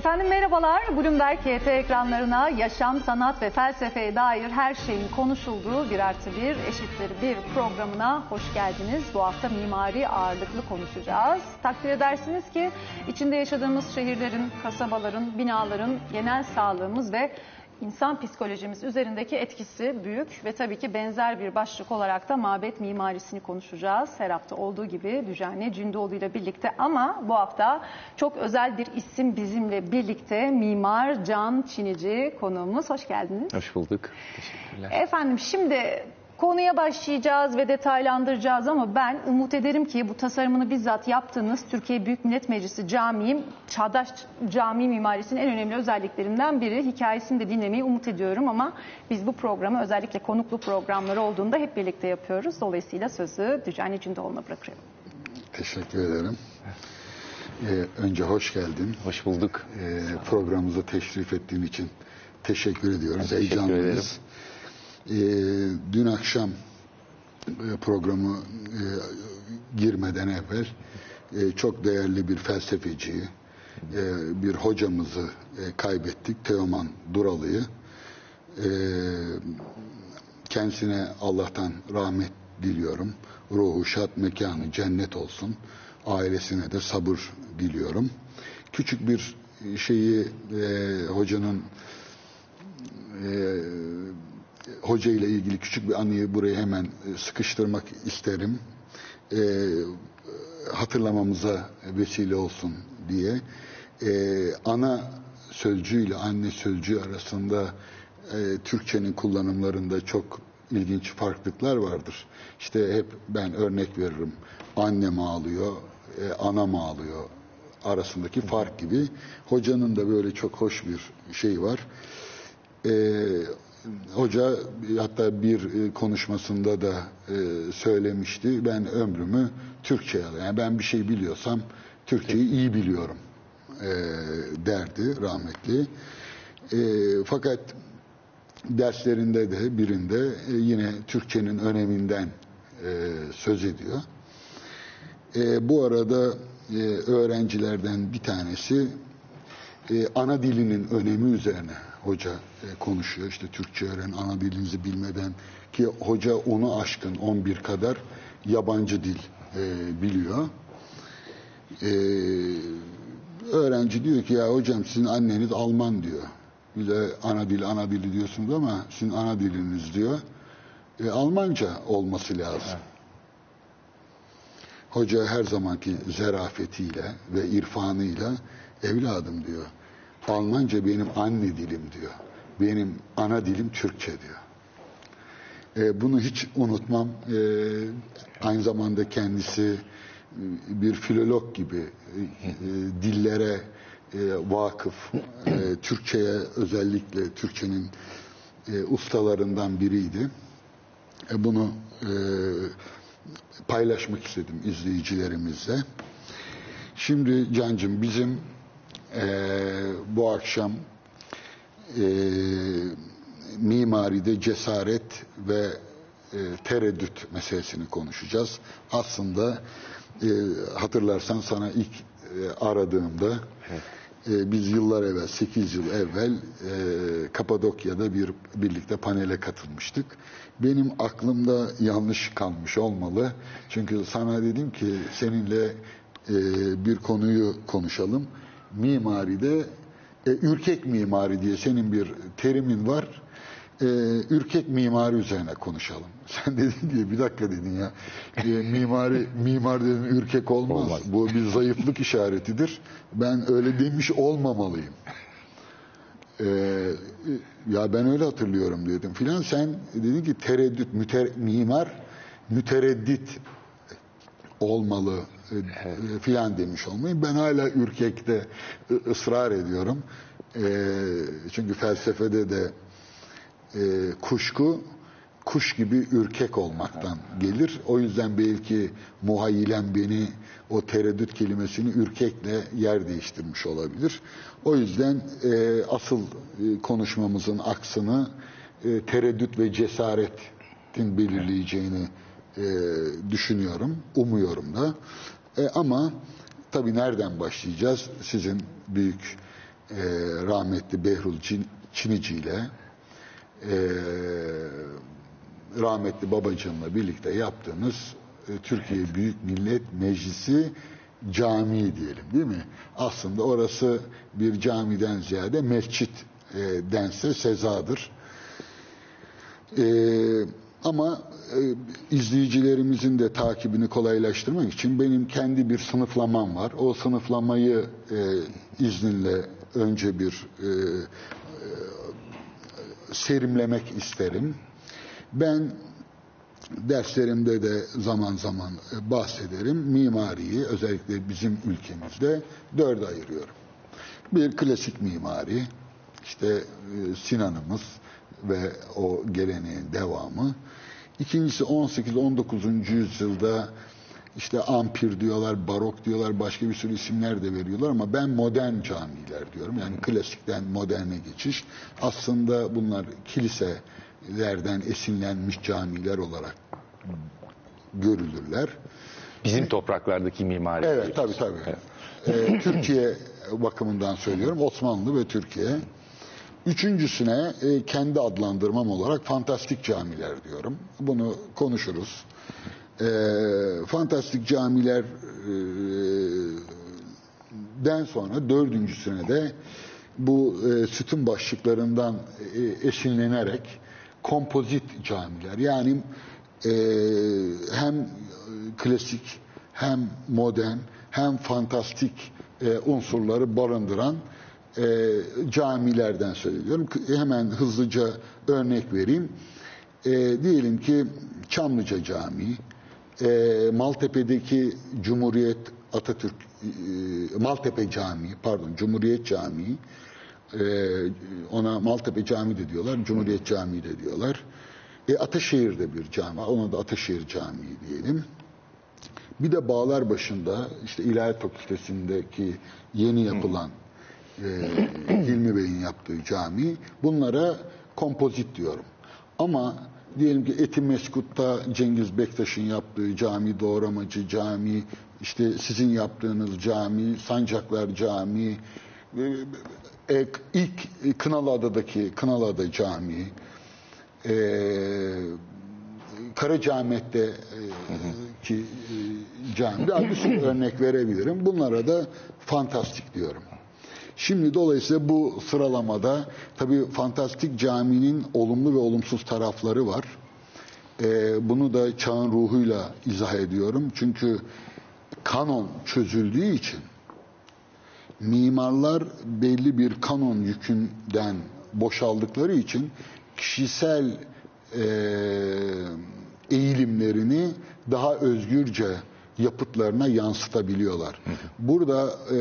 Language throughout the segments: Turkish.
Efendim merhabalar. Bloomberg KT ekranlarına yaşam, sanat ve felsefeye dair her şeyin konuşulduğu bir artı bir eşittir bir programına hoş geldiniz. Bu hafta mimari ağırlıklı konuşacağız. Takdir edersiniz ki içinde yaşadığımız şehirlerin, kasabaların, binaların genel sağlığımız ve insan psikolojimiz üzerindeki etkisi büyük ve tabii ki benzer bir başlık olarak da mabet mimarisini konuşacağız. Her hafta olduğu gibi Düjane Cündoğlu ile birlikte ama bu hafta çok özel bir isim bizimle birlikte Mimar Can Çinici konuğumuz. Hoş geldiniz. Hoş bulduk. Teşekkürler. Efendim şimdi konuya başlayacağız ve detaylandıracağız ama ben umut ederim ki bu tasarımını bizzat yaptığınız Türkiye Büyük Millet Meclisi Camii, Çağdaş Cami mimarisinin en önemli özelliklerinden biri. Hikayesini de dinlemeyi umut ediyorum ama biz bu programı özellikle konuklu programları olduğunda hep birlikte yapıyoruz. Dolayısıyla sözü Dücani Cündoğlu'na bırakıyorum. Teşekkür ederim. Ee, önce hoş geldin. Hoş bulduk. Ee, programımıza teşrif ettiğin için teşekkür ediyoruz. Teşekkür Heyecanlıyız. Ee, dün akşam e, programı e, girmeden evvel e, çok değerli bir felsefeciyi, e, bir hocamızı e, kaybettik. Teoman Duralı'yı. E, kendisine Allah'tan rahmet diliyorum. Ruhu şad mekanı cennet olsun. Ailesine de sabır diliyorum. Küçük bir şeyi e, hocanın e, hoca ile ilgili küçük bir anıyı buraya hemen e, sıkıştırmak isterim. E, hatırlamamıza vesile olsun diye. E, ana sözcüğüyle anne sözcüğü arasında e, Türkçenin kullanımlarında çok ilginç farklılıklar vardır. İşte hep ben örnek veririm. Annem ağlıyor, e, anam ağlıyor arasındaki fark gibi. Hocanın da böyle çok hoş bir şey var. E, hoca hatta bir e, konuşmasında da e, söylemişti. Ben ömrümü Türkçe'ye. Yani ben bir şey biliyorsam Türkçeyi iyi biliyorum e, derdi rahmetli. Fakat derslerinde de birinde yine Türkçenin öneminden söz ediyor. Bu arada öğrencilerden bir tanesi ana dilinin önemi üzerine hoca e, konuşuyor. İşte Türkçe öğren, ana dilinizi bilmeden ki hoca onu aşkın 11 kadar yabancı dil e, biliyor. E, öğrenci diyor ki ya hocam sizin anneniz Alman diyor. Bize ana dil ana dili diyorsunuz ama sizin ana diliniz diyor. E, Almanca olması lazım. Hoca her zamanki zerafetiyle ve irfanıyla evladım diyor. Almanca benim anne dilim diyor. Benim ana dilim Türkçe diyor. E, bunu hiç unutmam. E, aynı zamanda kendisi e, bir filolog gibi e, dillere e, vakıf, e, Türkçe'ye özellikle Türkçenin e, ustalarından biriydi. E, bunu e, paylaşmak istedim izleyicilerimizle. Şimdi Cancım bizim e, bu akşam e, mimaride cesaret ve e, tereddüt meselesini konuşacağız. Aslında e, hatırlarsan sana ilk e, aradığımda e, biz yıllar evvel, 8 yıl evvel e, Kapadokya'da bir birlikte panele katılmıştık. Benim aklımda yanlış kalmış olmalı. Çünkü sana dedim ki seninle e, bir konuyu konuşalım. Mimaride e, ürkek mimari diye senin bir terimin var. E, ürkek mimari üzerine konuşalım. Sen dedin diye bir dakika dedin ya. E, mimari mimar dedin ürkek olmaz. Olmaz. Bu bir zayıflık işaretidir. Ben öyle demiş olmamalıyım. Ee, ya ben öyle hatırlıyorum dedim filan. Sen dedin ki tereddüt, müter, mimar mütereddit olmalı e, filan demiş olmayı. Ben hala ürkekte ısrar ediyorum. E, çünkü felsefede de e, kuşku kuş gibi ürkek olmaktan gelir. O yüzden belki muhayyilen beni o tereddüt kelimesini ürkekle yer değiştirmiş olabilir. O yüzden e, asıl e, konuşmamızın aksını e, tereddüt ve cesaretin belirleyeceğini e, düşünüyorum, umuyorum da. E, ama tabii nereden başlayacağız? Sizin büyük rahmetli Behrul Çin- Çinici ile e, rahmetli babacığımla birlikte yaptığımız e, Türkiye Büyük Millet Meclisi cami diyelim değil mi? Aslında orası bir camiden ziyade mescit e, dense sezadır. E, ama e, izleyicilerimizin de takibini kolaylaştırmak için benim kendi bir sınıflamam var. O sınıflamayı e, izninle önce bir e, e, serimlemek isterim. Ben derslerimde de zaman zaman e, bahsederim. Mimariyi özellikle bizim ülkemizde dörde ayırıyorum. Bir klasik mimari, işte e, Sinan'ımız ve o geleneğin devamı. İkincisi 18-19. yüzyılda işte ampir diyorlar, barok diyorlar, başka bir sürü isimler de veriyorlar ama ben modern camiler diyorum. Yani klasikten moderne geçiş. Aslında bunlar kiliselerden esinlenmiş camiler olarak görülürler. Bizim topraklardaki mimari. Evet tabii tabii. Ee, Türkiye bakımından söylüyorum. Osmanlı ve Türkiye. Üçüncüsüne e, kendi adlandırmam olarak fantastik camiler diyorum. Bunu konuşuruz. Ee, fantastik camiler e, den sonra dördüncüsüne de bu e, sütun başlıklarından e, esinlenerek kompozit camiler yani e, hem klasik hem modern hem fantastik e, unsurları barındıran e, camilerden söylüyorum. Hemen hızlıca örnek vereyim. E, diyelim ki Çamlıca Camii, e, Maltepe'deki Cumhuriyet Atatürk e, Maltepe Camii, pardon Cumhuriyet Camii, e, ona Maltepe Camii de diyorlar, Cumhuriyet Camii de diyorlar. E, Ataşehir'de bir cami, ona da Ataşehir Camii diyelim. Bir de Bağlar başında işte İlahiyat Fakültesindeki yeni yapılan e, Hilmi Bey'in yaptığı cami. Bunlara kompozit diyorum. Ama diyelim ki Etimeskut'ta Cengiz Bektaş'ın yaptığı cami, Doğramacı Cami, işte sizin yaptığınız cami, Sancaklar Cami, e, e, ilk Kınalıada'daki Kınalıada Camii, e, Karacaahmet'te e, ki e, cami daha bir sürü örnek verebilirim. Bunlara da fantastik diyorum. Şimdi dolayısıyla bu sıralamada tabii fantastik caminin olumlu ve olumsuz tarafları var. E, bunu da çağın ruhuyla izah ediyorum. Çünkü kanon çözüldüğü için mimarlar belli bir kanon yükünden boşaldıkları için kişisel e, eğilimlerini daha özgürce yapıtlarına yansıtabiliyorlar. Burada e,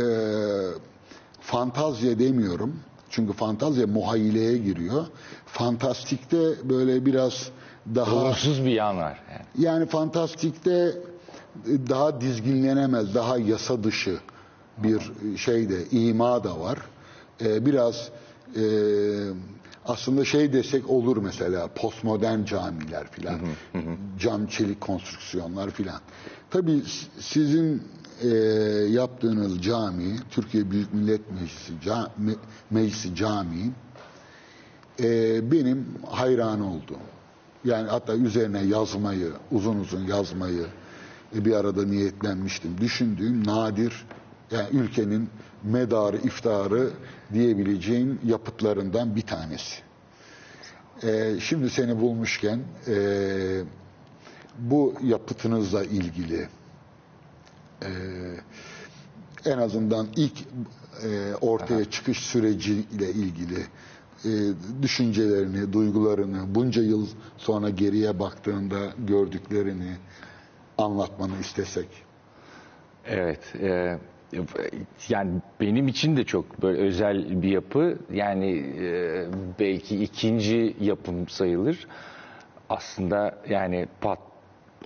fantazya demiyorum. Çünkü fantazya muhayyileye giriyor. Fantastikte böyle biraz daha Olumsuz bir yan var. Yani. yani fantastikte daha dizginlenemez, daha yasa dışı bir şey de, ima da var. Ee, biraz e, aslında şey desek olur mesela postmodern camiler filan, cam çelik konstrüksiyonlar filan. Tabii sizin e, yaptığınız cami, Türkiye Büyük Millet Meclisi, ca- Me- Meclisi Camii, e, benim hayran olduğum, yani hatta üzerine yazmayı, uzun uzun yazmayı e, bir arada niyetlenmiştim. Düşündüğüm nadir, yani ülkenin medarı, iftarı diyebileceğim yapıtlarından bir tanesi. E, şimdi seni bulmuşken e, bu yapıtınızla ilgili en azından ilk e, ortaya çıkış süreciyle ilgili e, düşüncelerini, duygularını, bunca yıl sonra geriye baktığında gördüklerini anlatmanı istesek. Evet. e, yani benim için de çok böyle özel bir yapı. Yani e, belki ikinci yapım sayılır. Aslında yani pat,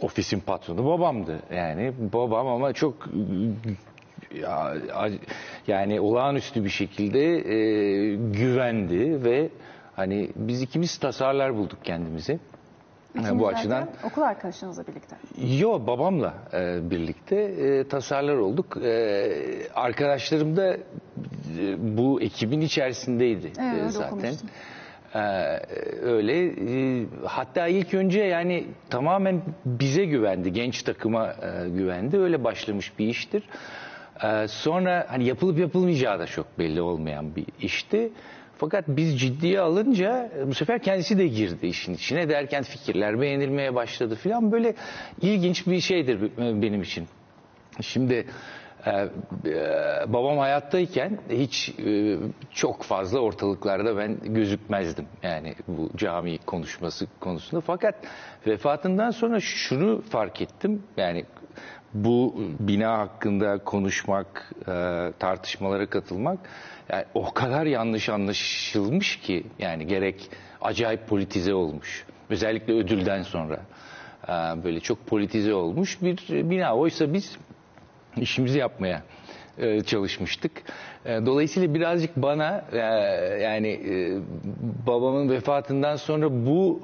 ofisin patronu babamdı. Yani babam ama çok ya, yani olağanüstü bir şekilde e, güvendi ve hani biz ikimiz tasarlar bulduk kendimize. Yani bu açıdan Okul arkadaşınızla birlikte. Yo babamla e, birlikte e, tasarlar olduk. E, arkadaşlarım da e, bu ekibin içerisindeydi Evet, e, zaten. okumuştum. Ee, öyle e, hatta ilk önce yani tamamen bize güvendi genç takıma e, güvendi. Öyle başlamış bir iştir. Ee, sonra hani yapılıp yapılmayacağı da çok belli olmayan bir işti. Fakat biz ciddiye alınca bu sefer kendisi de girdi işin içine. Derken fikirler beğenilmeye başladı filan. Böyle ilginç bir şeydir e, benim için. Şimdi e, e, babam hayattayken hiç e, çok fazla ortalıklarda ben gözükmezdim. Yani bu cami konuşması konusunda. Fakat vefatından sonra şunu fark ettim. Yani bu bina hakkında konuşmak, e, tartışmalara katılmak yani o kadar yanlış anlaşılmış ki yani gerek acayip politize olmuş. Özellikle ödülden sonra e, böyle çok politize olmuş bir bina. Oysa biz işimizi yapmaya e, çalışmıştık. E, Dolayısıyla birazcık bana e, yani babamın vefatından sonra bu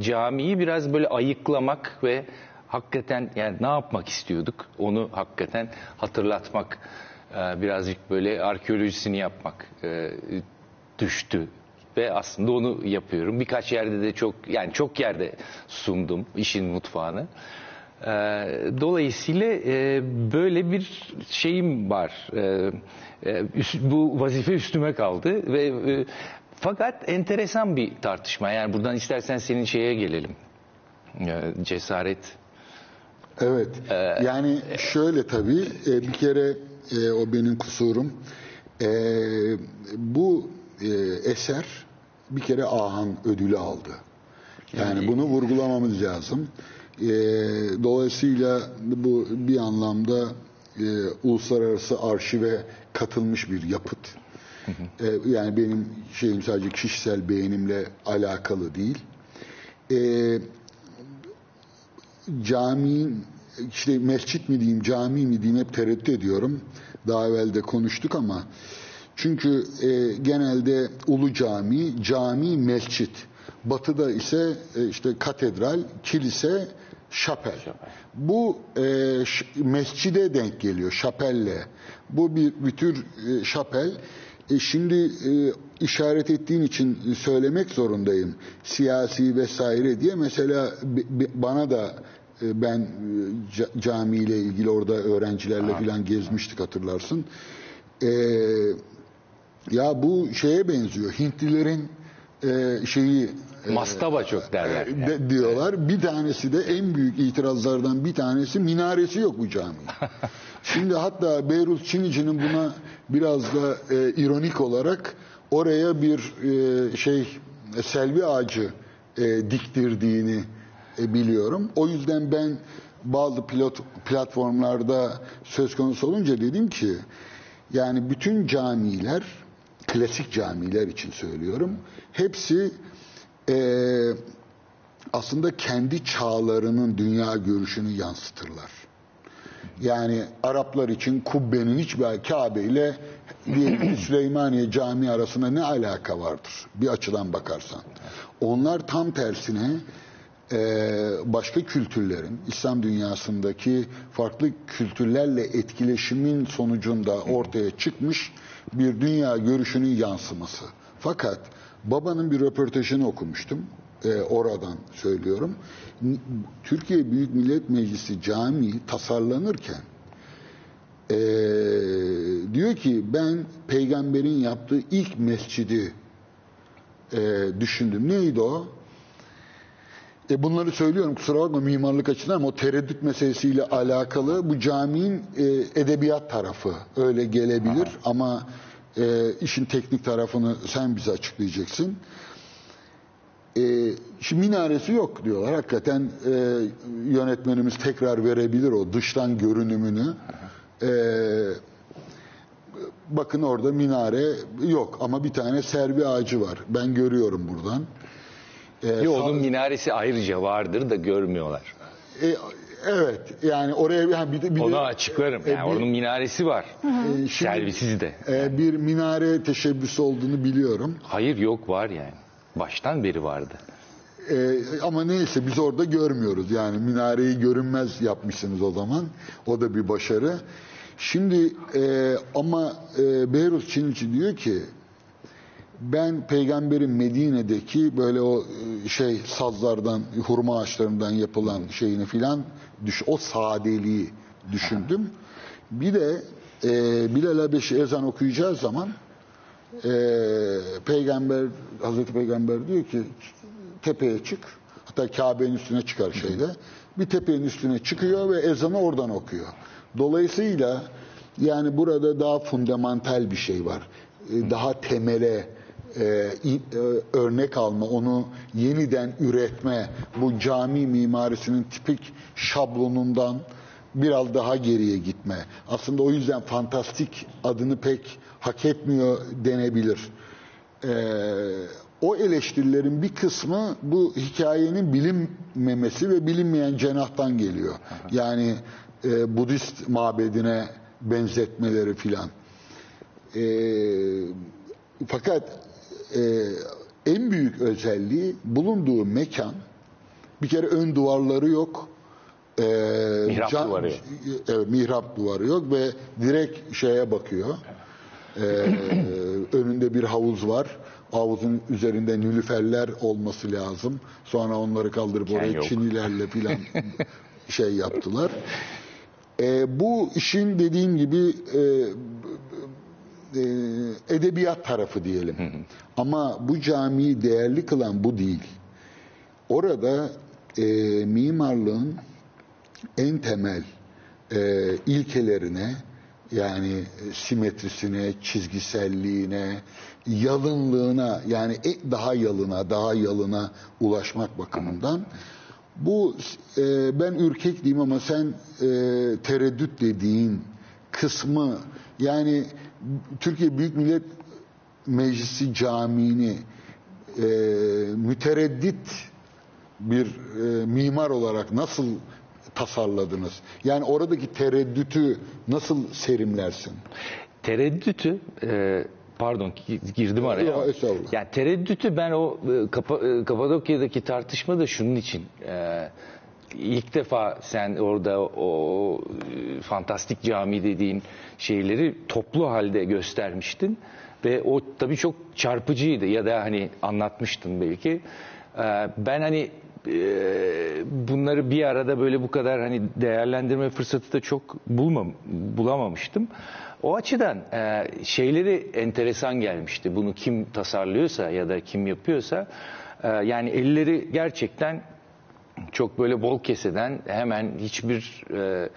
camiyi biraz böyle ayıklamak ve hakikaten yani ne yapmak istiyorduk onu hakikaten hatırlatmak birazcık böyle arkeolojisini yapmak düştü ve aslında onu yapıyorum. Birkaç yerde de çok yani çok yerde sundum işin mutfağını. Ee, Dolayısıyla e, böyle bir şeyim var. Ee, e, üst- Bu vazife üstüme kaldı ve e, fakat enteresan bir tartışma. Yani buradan istersen senin şeye gelelim. Ee, Cesaret. Evet. yani şöyle tabii e, bir kere e, o benim kusurum. E, bu e, eser bir kere Ahan ödülü aldı. Yani bunu vurgulamamız lazım. E, dolayısıyla bu bir anlamda e, uluslararası arşive katılmış bir yapıt. E, yani benim şeyim sadece kişisel beğenimle alakalı değil. E, caminin işte mescit mi diyeyim cami mi diyeyim hep tereddüt ediyorum. Daha evvel de konuştuk ama çünkü e, genelde ulu cami, cami mescit. Batıda ise e, işte katedral, kilise, şapel. Bu e, mescide denk geliyor şapelle. Bu bir, bir tür e, şapel. E, şimdi e, işaret ettiğin için söylemek zorundayım. Siyasi vesaire diye mesela bana da e, ben e, ca- camiyle ilgili orada öğrencilerle falan gezmiştik hatırlarsın. E, ya bu şeye benziyor. Hintlilerin e, şeyi e, Mastaba çok derler. e, de- diyorlar. Bir tanesi de en büyük itirazlardan bir tanesi minaresi yok bu caminin. Şimdi hatta Beyrut Çinici'nin buna biraz da e, ironik olarak oraya bir e, şey selvi ağacı e, diktirdiğini e, biliyorum. O yüzden ben bazı pilot platformlarda söz konusu olunca dedim ki yani bütün camiler klasik camiler için söylüyorum. Hepsi e, aslında kendi çağlarının dünya görüşünü yansıtırlar. Yani Araplar için kubbenin hiçbir Kabe ile diyelim Süleymaniye Camii arasında ne alaka vardır bir açıdan bakarsan. Onlar tam tersine e, başka kültürlerin, İslam dünyasındaki farklı kültürlerle etkileşimin sonucunda ortaya çıkmış bir dünya görüşünün yansıması. Fakat babanın bir röportajını okumuştum. E, oradan söylüyorum. Türkiye Büyük Millet Meclisi Camii tasarlanırken e, diyor ki ben peygamberin yaptığı ilk mescidi e, düşündüm. Neydi o? E bunları söylüyorum kusura bakma mimarlık açısından ama o tereddüt meselesiyle alakalı bu caminin e, edebiyat tarafı öyle gelebilir ama e, işin teknik tarafını sen bize açıklayacaksın. E, şimdi minaresi yok diyorlar. Hakikaten e, yönetmenimiz tekrar verebilir o dıştan görünümünü. E, bakın orada minare yok ama bir tane servi ağacı var. Ben görüyorum buradan. E, onun minaresi ayrıca vardır da görmüyorlar. e, evet yani oraya yani bir de, bir de Onu açıklarım. Yani E, bir- onun minaresi var. e, Servisiz de. e, bir minare teşebbüsü olduğunu biliyorum. Hayır yok var yani. Baştan beri vardı. E, ama neyse biz orada görmüyoruz. Yani minareyi görünmez yapmışsınız o zaman. O da bir başarı. Şimdi e, ama e, Behruz Çinici diyor ki ben peygamberin Medine'deki böyle o e, şey sazlardan, hurma ağaçlarından yapılan şeyini filan düş o sadeliği düşündüm. Bir de e, Bilal Habeşi ezan okuyacağı zaman e, peygamber Hazreti Peygamber diyor ki tepeye çık. Hatta Kabe'nin üstüne çıkar şeyde. Bir tepenin üstüne çıkıyor ve ezanı oradan okuyor. Dolayısıyla yani burada daha fundamental bir şey var. E, Daha temele e, e, örnek alma, onu yeniden üretme, bu cami mimarisinin tipik şablonundan biraz daha geriye gitme. Aslında o yüzden fantastik adını pek hak etmiyor denebilir. Ee, o eleştirilerin bir kısmı bu hikayenin bilinmemesi ve bilinmeyen cenahtan geliyor. Yani e, Budist mabedine benzetmeleri filan. Ee, fakat e, en büyük özelliği bulunduğu mekan bir kere ön duvarları yok. Ee, Mihrap duvarı yok. Evet, mihrap duvarı yok ve direkt şeye bakıyor. Ee, önünde bir havuz var. Havuzun üzerinde nülüferler olması lazım. Sonra onları kaldırıp Ken oraya yok. çinilerle filan şey yaptılar. Ee, bu işin dediğim gibi e, e, edebiyat tarafı diyelim. Ama bu camiyi değerli kılan bu değil. Orada e, mimarlığın en temel e, ilkelerine yani simetrisine, çizgiselliğine, yalınlığına yani e- daha yalına, daha yalına ulaşmak bakımından bu e, ben ürkek diyeyim ama sen e, tereddüt dediğin kısmı yani Türkiye Büyük Millet Meclisi Camii'ni e, mütereddit bir e, mimar olarak nasıl tasarladınız? Yani oradaki tereddütü nasıl serimlersin? Tereddütü e, pardon gi- girdim araya. Estağfurullah. Yani tereddütü ben o e, Kapa, e, Kapadokya'daki tartışma da şunun için. E, ilk defa sen orada o, e, fantastik cami dediğin şeyleri toplu halde göstermiştin ve o tabii çok çarpıcıydı ya da hani anlatmıştın belki. E, ben hani e, bunları bir arada böyle bu kadar hani değerlendirme fırsatı da çok bulmam bulamamıştım. O açıdan e, şeyleri enteresan gelmişti. Bunu kim tasarlıyorsa ya da kim yapıyorsa yani elleri gerçekten çok böyle bol keseden hemen hiçbir e,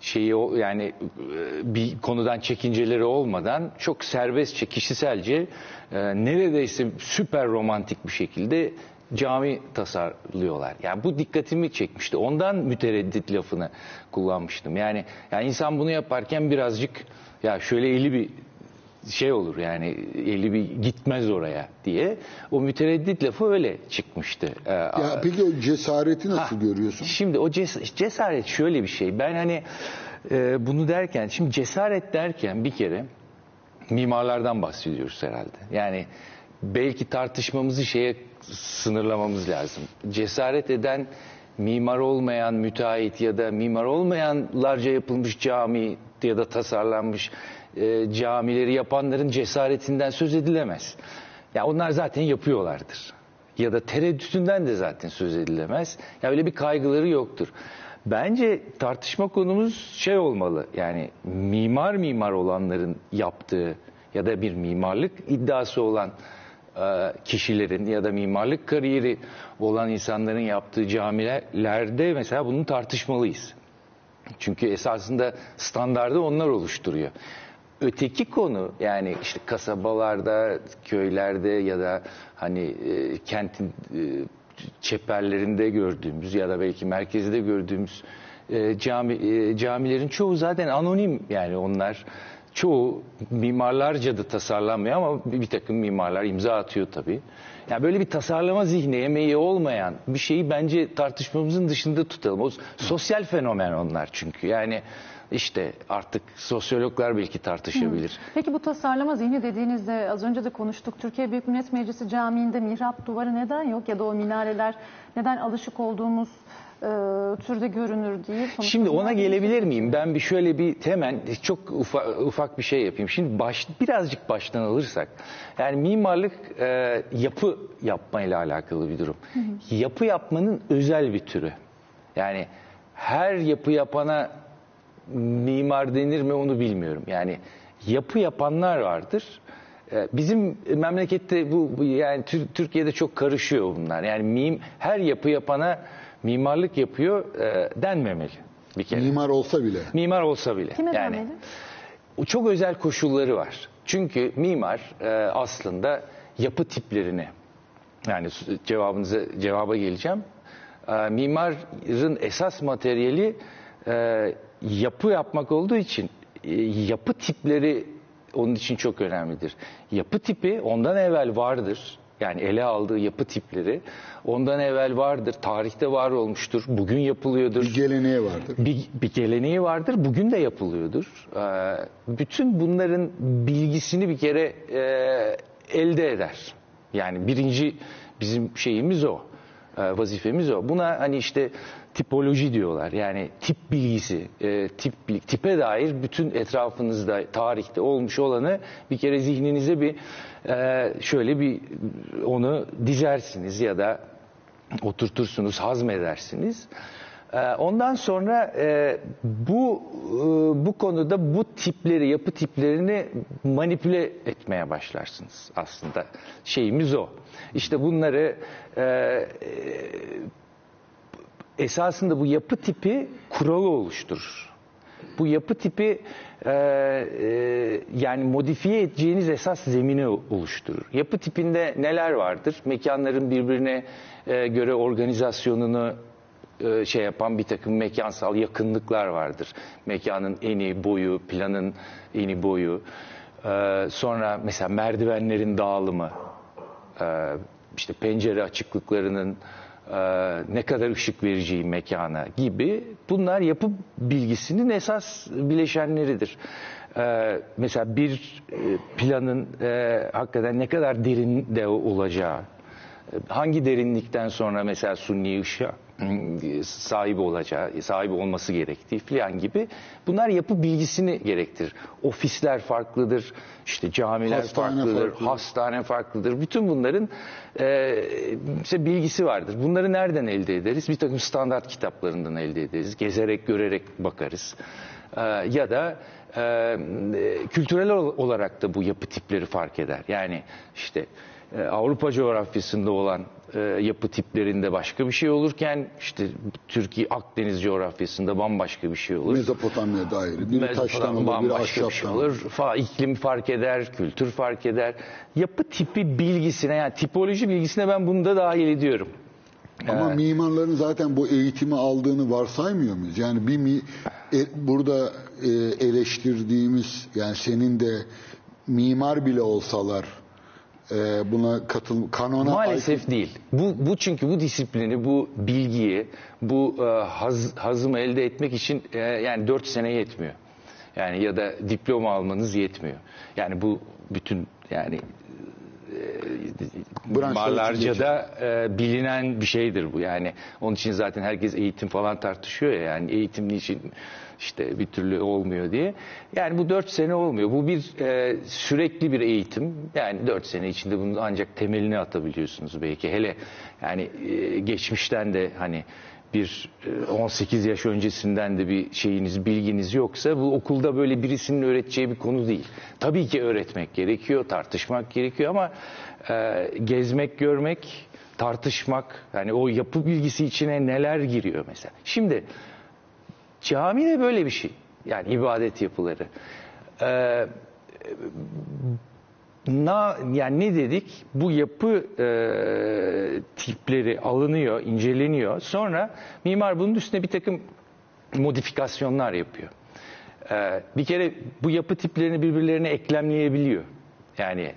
şeyi yani e, bir konudan çekinceleri olmadan çok serbestçe kişiselce e, neredeyse süper romantik bir şekilde cami tasarlıyorlar. Yani bu dikkatimi çekmişti. Ondan mütereddit lafını kullanmıştım. Yani yani insan bunu yaparken birazcık ya şöyle eli bir şey olur yani eli bir gitmez oraya diye. O mütereddit lafı öyle çıkmıştı. Ee, Ya peki o cesareti nasıl görüyorsun? Şimdi o ces- cesaret şöyle bir şey. Ben hani e, bunu derken, şimdi cesaret derken bir kere mimarlardan bahsediyoruz herhalde. Yani belki tartışmamızı şeye sınırlamamız lazım. Cesaret eden mimar olmayan müteahhit ya da mimar olmayanlarca yapılmış cami ya da tasarlanmış e, camileri yapanların cesaretinden söz edilemez. Ya onlar zaten yapıyorlardır. Ya da tereddütünden de zaten söz edilemez. Ya öyle bir kaygıları yoktur. Bence tartışma konumuz şey olmalı. Yani mimar mimar olanların yaptığı ya da bir mimarlık iddiası olan e, kişilerin ya da mimarlık kariyeri olan insanların yaptığı camilerde mesela bunu tartışmalıyız. Çünkü esasında standardı onlar oluşturuyor. Öteki konu yani işte kasabalarda, köylerde ya da hani e, kentin e, çeperlerinde gördüğümüz ya da belki merkezde gördüğümüz e, cami e, camilerin çoğu zaten anonim yani onlar çoğu mimarlarca da tasarlanmıyor ama bir, takım mimarlar imza atıyor tabii. Yani böyle bir tasarlama zihni, emeği olmayan bir şeyi bence tartışmamızın dışında tutalım. O sosyal fenomen onlar çünkü. Yani işte artık sosyologlar belki tartışabilir. Peki bu tasarlama zihni dediğinizde az önce de konuştuk. Türkiye Büyük Millet Meclisi Camii'nde mihrap duvarı neden yok ya da o minareler neden alışık olduğumuz türde görünür değil. Sonuçta Şimdi ona gelebilir miyim? Ben bir şöyle bir hemen çok ufa- ufak bir şey yapayım. Şimdi baş, birazcık baştan alırsak. Yani mimarlık e, yapı yapmayla alakalı bir durum. Yapı yapmanın özel bir türü. Yani her yapı yapana mimar denir mi onu bilmiyorum. Yani yapı yapanlar vardır. Ee, Bizim memlekette bu yani Tür- Türkiye'de çok karışıyor bunlar. Yani mim her yapı yapana mimarlık yapıyor e, denmemeli bir kere. Mimar olsa bile. Mimar olsa bile. Kime yani denmeli? o çok özel koşulları var. Çünkü mimar e, aslında yapı tiplerini yani cevabınıza cevaba geleceğim. E, mimarın esas materyali e, yapı yapmak olduğu için e, yapı tipleri onun için çok önemlidir. Yapı tipi ondan evvel vardır. Yani ele aldığı yapı tipleri ondan evvel vardır. Tarihte var olmuştur. Bugün yapılıyordur Bir geleneği vardır. bir, bir geleneği vardır. Bugün de yapılıyordur. Ee, bütün bunların bilgisini bir kere e, elde eder. Yani birinci bizim şeyimiz o. Ee, vazifemiz o. Buna hani işte tipoloji diyorlar. Yani tip bilgisi, e, tip tipe dair bütün etrafınızda tarihte olmuş olanı bir kere zihninize bir e, şöyle bir onu dizersiniz ya da oturtursunuz, hazmedersiniz. Ee, Ondan sonra e, bu e, bu konuda bu tipleri, yapı tiplerini manipüle etmeye başlarsınız aslında. Şeyimiz o. İşte bunları e, e, esasında bu yapı tipi kuralı oluşturur. Bu yapı tipi e, e, yani modifiye edeceğiniz esas zemini oluşturur. Yapı tipinde neler vardır? Mekanların birbirine e, göre organizasyonunu e, şey yapan bir takım mekansal yakınlıklar vardır. Mekanın eni, boyu, planın eni, boyu. E, sonra mesela merdivenlerin dağılımı, e, işte pencere açıklıklarının ne kadar ışık vereceği mekana gibi bunlar yapı bilgisinin esas bileşenleridir. E, mesela bir e, planın e, hakikaten ne kadar derin de olacağı, e, hangi derinlikten sonra mesela sunni ışığa sahibi olacağı, sahibi olması gerektiği falan gibi bunlar yapı bilgisini gerektirir. Ofisler farklıdır, işte camiler Hastane farklıdır, farklı. hastane farklıdır. Bütün bunların e, işte bilgisi vardır. Bunları nereden elde ederiz? Bir takım standart kitaplarından elde ederiz. Gezerek, görerek bakarız. E, ya da e, kültürel ol- olarak da bu yapı tipleri fark eder. Yani işte Avrupa coğrafyasında olan e, yapı tiplerinde başka bir şey olurken işte Türkiye Akdeniz coğrafyasında bambaşka bir şey olur. Mezopotamya'da ayrı. Biri taştan olur, bir şey ahşaptan olur. Fa, iklim fark eder, kültür fark eder. Yapı tipi bilgisine yani tipoloji bilgisine ben bunu da dahil ediyorum. Ama mimarların zaten bu eğitimi aldığını varsaymıyor muyuz? Yani bir mi, e, burada e, eleştirdiğimiz yani senin de mimar bile olsalar e, buna katıl kanona Maalesef değil. Bu, bu çünkü bu disiplini, bu bilgiyi, bu e, haz, hazımı elde etmek için e, yani 4 sene yetmiyor. Yani ya da diploma almanız yetmiyor. Yani bu bütün yani için mimarlarca geçiyor. da e, bilinen bir şeydir bu. Yani onun için zaten herkes eğitim falan tartışıyor ya. Yani eğitim niçin işte bir türlü olmuyor diye. Yani bu dört sene olmuyor. Bu bir e, sürekli bir eğitim. Yani dört sene içinde bunu ancak temelini atabiliyorsunuz belki. Hele yani e, geçmişten de hani bir e, 18 yaş öncesinden de bir şeyiniz, bilginiz yoksa bu okulda böyle birisinin öğreteceği bir konu değil. Tabii ki öğretmek gerekiyor, tartışmak gerekiyor ama e, gezmek, görmek, tartışmak, yani o yapı bilgisi içine neler giriyor mesela. Şimdi cami de böyle bir şey. Yani ibadet yapıları. Ee, na, yani ne dedik? Bu yapı e, tipleri alınıyor, inceleniyor. Sonra mimar bunun üstüne bir takım modifikasyonlar yapıyor. Ee, bir kere bu yapı tiplerini birbirlerine eklemleyebiliyor. Yani e,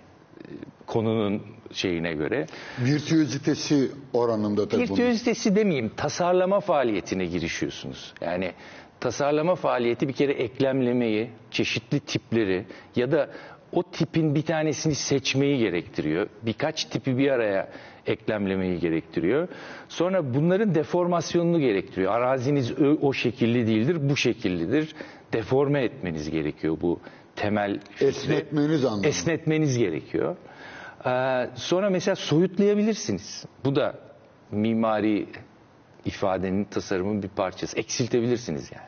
konunun şeyine göre. virtüözitesi oranında tabii. Virtüözitesi demeyeyim, tasarlama faaliyetine girişiyorsunuz. Yani tasarlama faaliyeti bir kere eklemlemeyi, çeşitli tipleri ya da o tipin bir tanesini seçmeyi gerektiriyor. Birkaç tipi bir araya eklemlemeyi gerektiriyor. Sonra bunların deformasyonunu gerektiriyor. Araziniz o şekilli değildir, bu şekillidir. Deforme etmeniz gerekiyor bu temel fikri. Esnetmeniz anlamında. Esnetmeniz gerekiyor. Ee, sonra mesela soyutlayabilirsiniz. Bu da mimari ifadenin, tasarımın bir parçası. Eksiltebilirsiniz yani.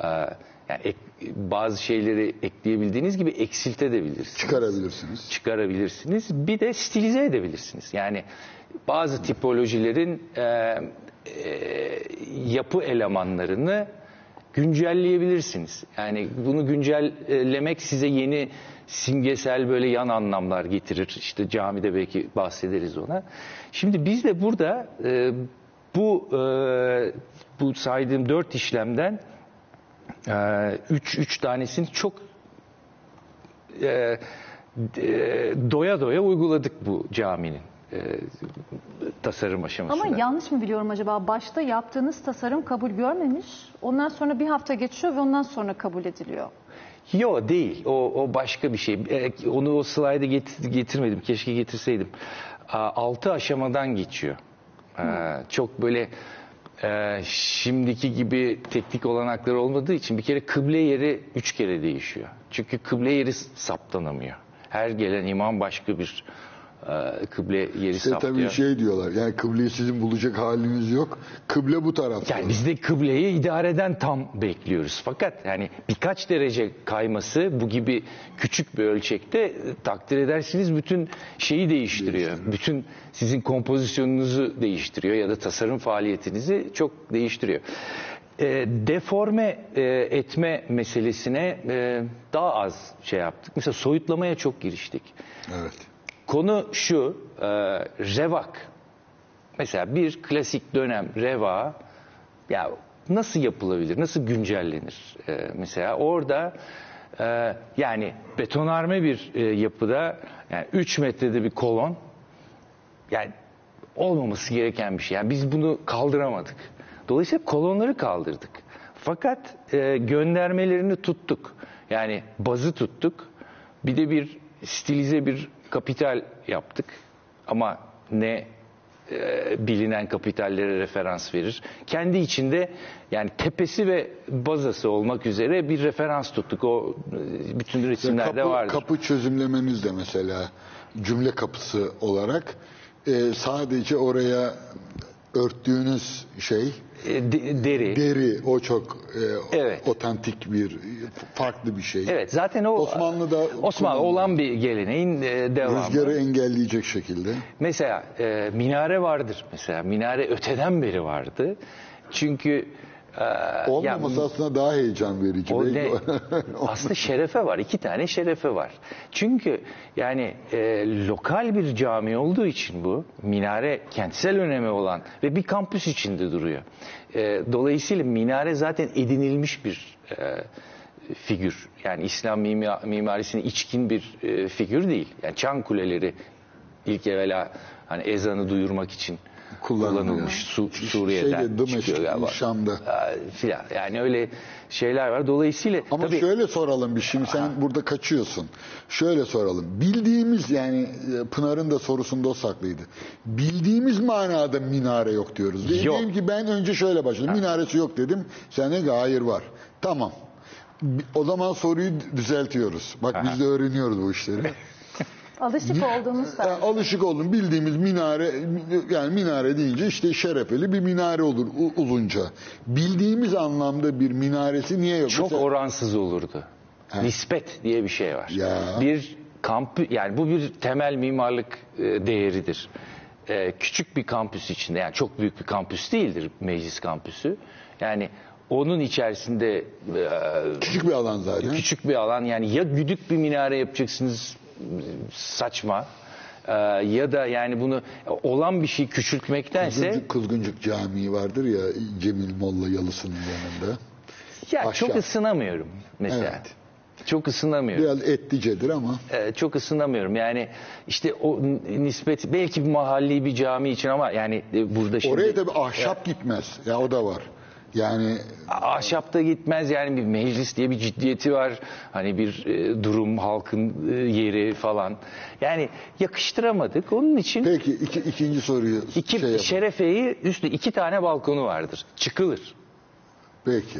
Ee, yani ek- bazı şeyleri ekleyebildiğiniz gibi eksiltebilirsiniz Çıkarabilirsiniz. çıkarabilirsiniz. Bir de stilize edebilirsiniz. Yani bazı tipolojilerin e, e, yapı elemanlarını güncelleyebilirsiniz. Yani bunu güncellemek size yeni simgesel böyle yan anlamlar getirir. İşte camide belki bahsederiz ona. Şimdi biz de burada e, bu e, bu saydığım dört işlemden e, üç, üç tanesini çok e, e, doya doya uyguladık bu caminin e, tasarım aşamasında. Ama yanlış mı biliyorum acaba? Başta yaptığınız tasarım kabul görmemiş. Ondan sonra bir hafta geçiyor ve ondan sonra kabul ediliyor. Yo değil. O, o başka bir şey. E, onu o slayda get- getirmedim. Keşke getirseydim. Altı aşamadan geçiyor. E, çok böyle e, şimdiki gibi teknik olanakları olmadığı için bir kere kıble yeri üç kere değişiyor. Çünkü kıble yeri saptanamıyor. Her gelen imam başka bir kıble yeri İşte saptıyor. tabii şey diyorlar. Yani kıbleyi sizin bulacak haliniz yok. Kıble bu tarafta. Yani biz de kıbleyi idareden tam bekliyoruz. Fakat yani birkaç derece kayması bu gibi küçük bir ölçekte e, takdir edersiniz bütün şeyi değiştiriyor. Bütün sizin kompozisyonunuzu değiştiriyor ya da tasarım faaliyetinizi çok değiştiriyor. E, deforme e, etme meselesine e, daha az şey yaptık. Mesela soyutlamaya çok giriştik. Evet. Konu şu, e, revak. Mesela bir klasik dönem reva ya nasıl yapılabilir, nasıl güncellenir? E, mesela orada e, yani betonarme bir e, yapıda yani 3 metrede bir kolon yani olmaması gereken bir şey. Yani biz bunu kaldıramadık. Dolayısıyla kolonları kaldırdık. Fakat e, göndermelerini tuttuk. Yani bazı tuttuk. Bir de bir stilize bir kapital yaptık. Ama ne e, bilinen kapitallere referans verir. Kendi içinde yani tepesi ve bazası olmak üzere bir referans tuttuk. O e, bütün resimlerde kapı, vardır. kapı çözümlemeniz de mesela cümle kapısı olarak e, sadece oraya örttüğünüz şey E, de- deri. deri o çok e, Evet. otantik bir farklı bir şey. Evet zaten o Osmanlı'da Osmanlı kullanılan- olan bir geleneğin e, devamı. Rüzgarı engelleyecek şekilde. Mesela e, minare vardır mesela. Minare öteden beri vardı. Çünkü e, Olmaması ya, aslında daha heyecan verici. o o- aslında şerefe var. iki tane şerefe var. Çünkü yani e, lokal bir cami olduğu için bu minare kentsel önemi olan ve bir kampüs içinde duruyor. E, dolayısıyla minare zaten edinilmiş bir e, figür. Yani İslam mima- mimarisine içkin bir e, figür değil. Yani çan kuleleri ilk evvela hani ezanı duyurmak için. Kullanılmış Su, Suriye'den Şeyde, çıkıyor galiba. Şam'da. Ee, filan. Yani öyle şeyler var. Dolayısıyla Ama tabii şöyle soralım bir şimdi sen burada kaçıyorsun. Şöyle soralım. Bildiğimiz yani e, Pınar'ın da sorusunda o saklıydı. Bildiğimiz manada minare yok diyoruz. Yok. Diyelim ki ben önce şöyle başladım. Minaresi yok dedim. Sen de hayır var. Tamam. Bi- O zaman soruyu düzeltiyoruz. Bak biz de öğreniyoruz bu işleri. Alışık olduğumuz da. alışık oldum. Bildiğimiz minare yani minare deyince işte şerefeli bir minare olur u- uzunca. Bildiğimiz anlamda bir minaresi niye yok? çok Mesela- oransız olurdu. Nispet diye bir şey var. Ya. Bir kampü yani bu bir temel mimarlık e, değeridir. E, küçük bir kampüs içinde yani çok büyük bir kampüs değildir meclis kampüsü. Yani onun içerisinde e, Küçük bir alan zaten. küçük bir alan yani ya güdük bir minare yapacaksınız saçma e, ya da yani bunu olan bir şey küçültmektense Kuzguncuk, Kuzguncuk Camii vardır ya Cemil Molla Yalısı'nın yanında. ya Ahşap. çok ısınamıyorum mesela. Evet. Çok ısınamıyorum. Biraz etlicedir ama Ee, çok ısınamıyorum. Yani işte o nispet belki bir mahalli bir cami için ama yani e, burada şimdi oraya da bir ahşap gitmez. Ya o da var. Yani ahşapta gitmez yani bir meclis diye bir ciddiyeti var. Hani bir e, durum halkın e, yeri falan. Yani yakıştıramadık. Onun için peki iki, ikinci soruyu iki şey yapalım. şerefeyi üstü iki tane balkonu vardır. Çıkılır. Peki.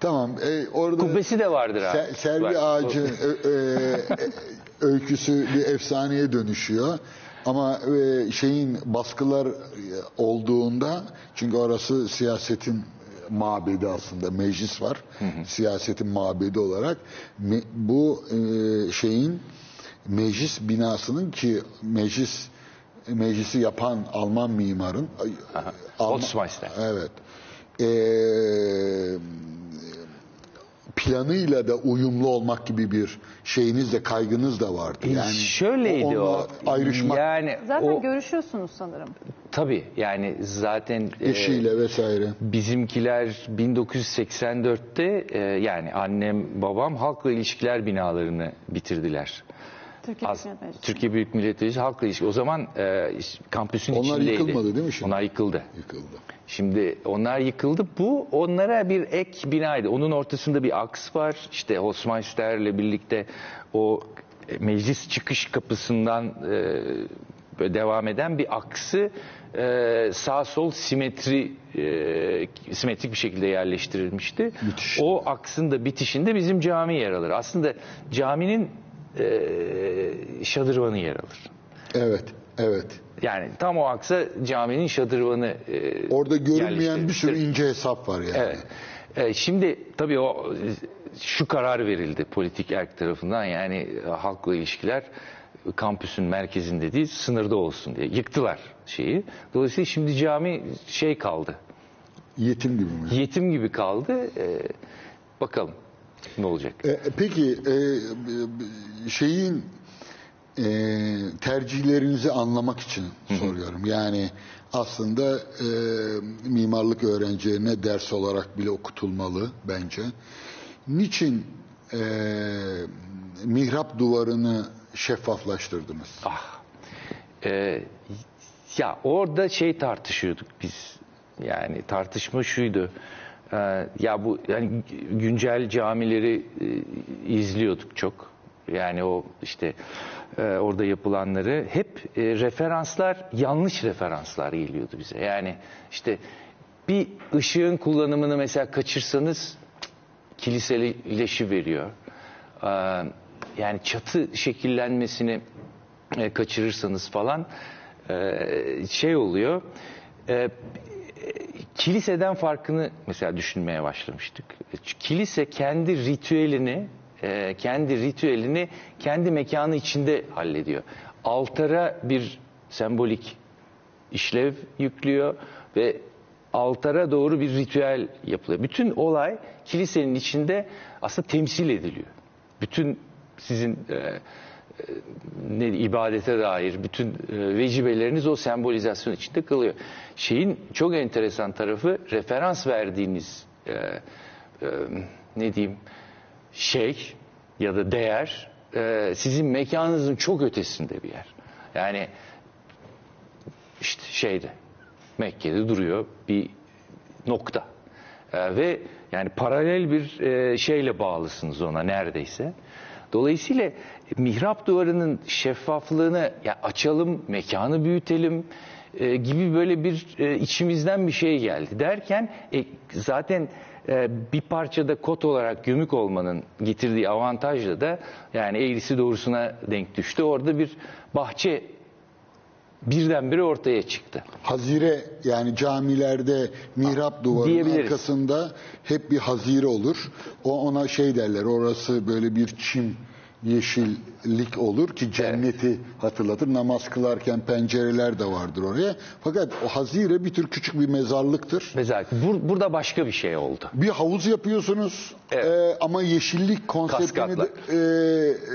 Tamam. E, orada Kubbesi de vardır abi. Se- Selvi Bak, Ağacı ö- e, öyküsü bir efsaneye dönüşüyor. Ama e, şeyin baskılar e, olduğunda çünkü orası siyasetin e, mabedi aslında meclis var. Siyasetin mabedi olarak me- bu e, şeyin meclis binasının ki meclis meclisi yapan Alman mimarın Aha. Alman-. Evet. Ee, planıyla da uyumlu olmak gibi bir şeyiniz de kaygınız da vardı. E, Yani Şöyleydi onunla o. ayrışmak Yani Zaten o görüşüyorsunuz sanırım. tabii yani zaten e, eşiyle vesaire. Bizimkiler 1984'te e, yani annem babam halkla ilişkiler binalarını bitirdiler. Türkiye Az- Büyük Millet Meclisi. Türkiye Büyük Millet Meclisi halkla ilişki. O zaman e, kampüsün Onlar içindeydi. yıkılmadı değil mi şimdi? Onlar yıkıldı. Yıkıldı. Şimdi onlar yıkıldı. Bu onlara bir ek binaydı. Onun ortasında bir aks var. İşte Hofmeister'le birlikte o e, meclis çıkış kapısından e, böyle devam eden bir aksı e, sağ sol simetri e, simetrik bir şekilde yerleştirilmişti. Müthiş. O aksın da bitişinde bizim cami yer alır. Aslında caminin e, şadırvanı yer alır. Evet, evet. Yani tam o aksa caminin şadırvanı e, Orada görünmeyen bir sürü ince hesap var yani. Evet. E, şimdi tabii o şu karar verildi politik erk tarafından yani halkla ilişkiler kampüsün merkezinde değil sınırda olsun diye yıktılar şeyi. Dolayısıyla şimdi cami şey kaldı. Yetim gibi mi? Yetim gibi kaldı. E, bakalım ne olacak. E, peki e, şeyin e, tercihlerinizi anlamak için soruyorum. Yani aslında e, mimarlık öğrencilerine ders olarak bile okutulmalı bence. Niçin e, mihrap duvarını şeffaflaştırdınız? Ah. Ee, ya orada şey tartışıyorduk biz. Yani tartışma şuydu. Ee, ya bu yani güncel camileri e, izliyorduk çok. Yani o işte e, orada yapılanları hep e, referanslar yanlış referanslar geliyordu bize. Yani işte bir ışığın kullanımını mesela kaçırsanız kiliseleşi veriyor. Ee, yani çatı şekillenmesini e, kaçırırsanız falan e, şey oluyor. E, kiliseden farkını mesela düşünmeye başlamıştık. Kilise kendi ritüelini e, kendi ritüelini kendi mekanı içinde hallediyor. Altara bir sembolik işlev yüklüyor ve altara doğru bir ritüel yapılıyor. Bütün olay kilisenin içinde aslında temsil ediliyor. Bütün sizin e, ne ibadete dair bütün e, vecibeleriniz o sembolizasyon içinde kalıyor. Şeyin çok enteresan tarafı referans verdiğiniz e, e, ne diyeyim şey ya da değer e, sizin mekanınızın çok ötesinde bir yer. Yani işte şeyde Mekke'de duruyor bir nokta. Ee, ve yani paralel bir e, şeyle bağlısınız ona neredeyse. Dolayısıyla mihrap duvarının şeffaflığını ya açalım, mekanı büyütelim e, gibi böyle bir e, içimizden bir şey geldi. Derken e, zaten e, bir parçada kot olarak gömük olmanın getirdiği avantajla da yani eğrisi doğrusuna denk düştü. Orada bir bahçe birdenbire ortaya çıktı. Hazire yani camilerde mihrap duvarının arkasında hep bir hazire olur. O ona şey derler orası böyle bir çim yeşillik olur ki cenneti hatırlatır. Namaz kılarken pencereler de vardır oraya. Fakat o hazire bir tür küçük bir mezarlıktır. Mesela bur- burada başka bir şey oldu. Bir havuz yapıyorsunuz Evet. e, ama yeşillik konseptini de,